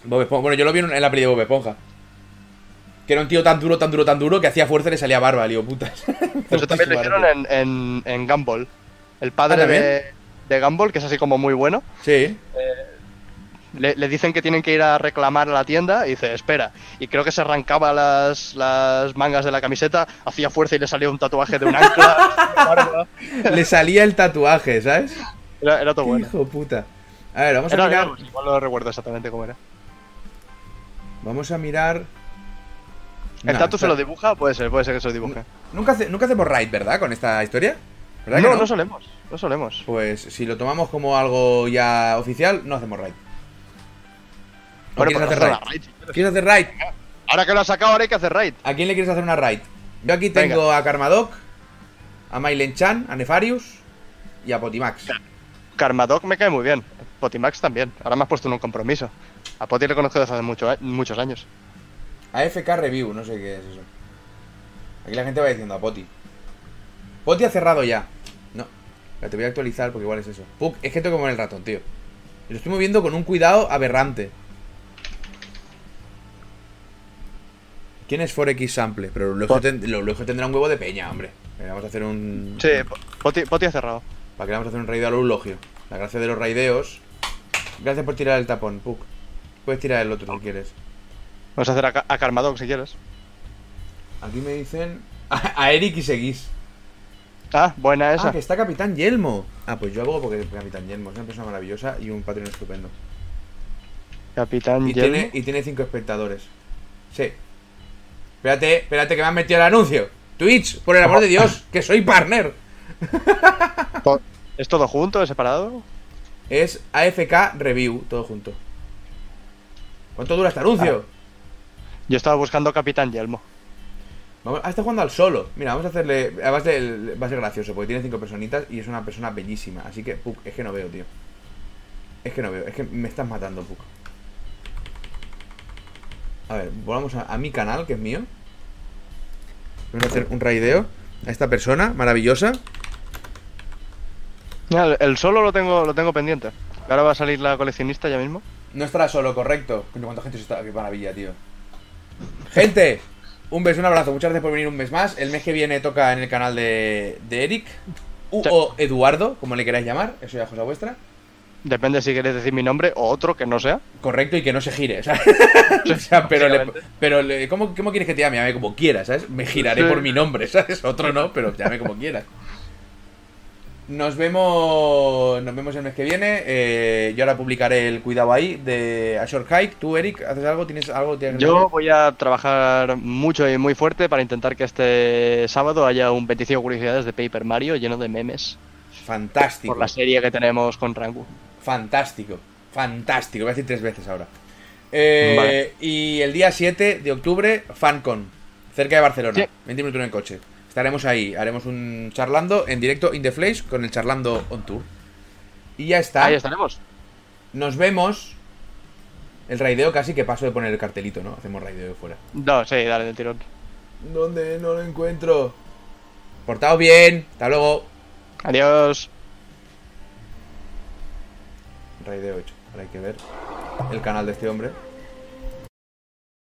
Bob Esponja. Bueno, yo lo vi en la peli de Bob Esponja. Que era un tío tan duro, tan duro, tan duro que hacía fuerza y le salía barba, lío putas. Eso también lo hicieron en, en, en Gumball. El Ah, padre ¿también? de, de Gumball, que es así como muy bueno, Sí. Le, le dicen que tienen que ir a reclamar a la tienda y dice, espera. Y creo que se arrancaba las, las mangas de la camiseta, hacía fuerza y le salía un tatuaje de un ancla. le salía el tatuaje, ¿sabes? era, era todo bueno. Hijo puta. A ver, vamos a mirar. era- igual no recuerdo exactamente cómo era. Vamos a mirar. ¿El tatu se lo dibuja? Puede ser, puede ser que se lo dibuje. Nunca, hace- nunca hacemos raid, ¿verdad? Con esta historia. ¿Verdad que No, no? no solemos, no solemos. Pues si lo tomamos como algo ya oficial, no hacemos raid. ¿O Bueno, quieres hacer raid? quieres. ¿Quieres hacer raid? Ahora que lo has sacado, ahora hay que hacer raid. ¿A quién le quieres hacer una raid? Yo aquí tengo a Karmadoc, a Mailen Chan, a Nefarius y a Potimax. Karmadoc me cae muy bien. Potimax también. Ahora me has puesto en un compromiso. A Poti le conozco desde hace mucho, a- muchos años. A FK Review, no sé qué es eso. Aquí la gente va diciendo a Poti. Poti ha cerrado ya. No. Te voy a actualizar porque igual es eso. Puck, es que tengo que mover el ratón, tío. Lo estoy moviendo con un cuidado aberrante. ¿Quién es Forex Sample? Pero lo lejos, ten- tendrá un huevo de peña, hombre. Eh, Vamos a hacer un. Sí, Po- Poti, Poti ha cerrado. ¿Para qué vamos a hacer un raideo al eulogio? La gracia de los raideos. Gracias por tirar el tapón, Puck. Puedes tirar el otro si quieres. Vamos a hacer a, a si quieres. Aquí me dicen. A Eric y seguís. Ah, buena esa. Ah, que está Capitán Yelmo. Ah, pues yo hago porque Capitán Yelmo es una persona maravillosa y un patrón estupendo. Capitán Y Yelmo. tiene, y tiene cinco espectadores. Sí. Espérate, espérate que me han metido el anuncio. Twitch, por el amor de Dios, que soy partner. ¿Es todo junto, es separado? Es AFK Review, todo junto. ¿Cuánto dura este anuncio? Yo estaba buscando Capitán Yelmo. Vamos, ah, está jugando al solo. Mira, vamos a hacerle. Además, de- va a ser gracioso porque tiene cinco personitas y es una persona bellísima. Así que, Puck, es que no veo, tío. Es que no veo, es que me estás matando, Puck. A ver, volvamos a, a mi canal, que es mío. Vamos a hacer un raideo a esta persona maravillosa. Mira, el, el solo lo tengo, lo tengo pendiente. Ahora va a salir la coleccionista ya mismo. No estará solo, correcto. ¿Cuánta gente está? Qué maravilla, tío. Gente, un beso, un abrazo. Muchas gracias por venir un mes más. El mes que viene toca en el canal de, de Eric. U o Eduardo, como le queráis llamar. Eso ya es cosa vuestra. Depende si queréis decir mi nombre o otro que no sea. Correcto y que no se gire, ¿sabes? o sea, pero, le, pero le- ¿cómo, ¿cómo quieres que te llame? Llame como quieras, ¿sabes? Me giraré Sí. por mi nombre, ¿sabes? Otro no, pero llame como quieras. Nos vemos nos vemos el mes que viene. Eh, yo ahora publicaré el cuidado ahí de A Short Hike. ¿Tú, Eric, haces algo? ¿Tienes algo? ¿Tienes Yo voy a trabajar mucho y muy fuerte para intentar que este sábado haya un 25 curiosidades de Paper Mario lleno de memes Fantástico. por la serie que tenemos con Rangu. Fantástico. Fantástico. Voy a decir tres veces ahora. Eh, Vale. Y el día 7 de octubre, FanCon. Cerca de Barcelona. Sí. 20 minutos en el coche. Estaremos ahí. Haremos un charlando en directo in the Flash con el charlando on tour. Y ya está. Ahí estaremos. Nos vemos. El raideo casi que paso de poner el cartelito, ¿no? Hacemos raideo de fuera. No, sí, dale del tirón. ¿Dónde? No lo encuentro. Portaos bien. Hasta luego. Adiós. Raideo hecho. Ahora hay que ver el canal de este hombre.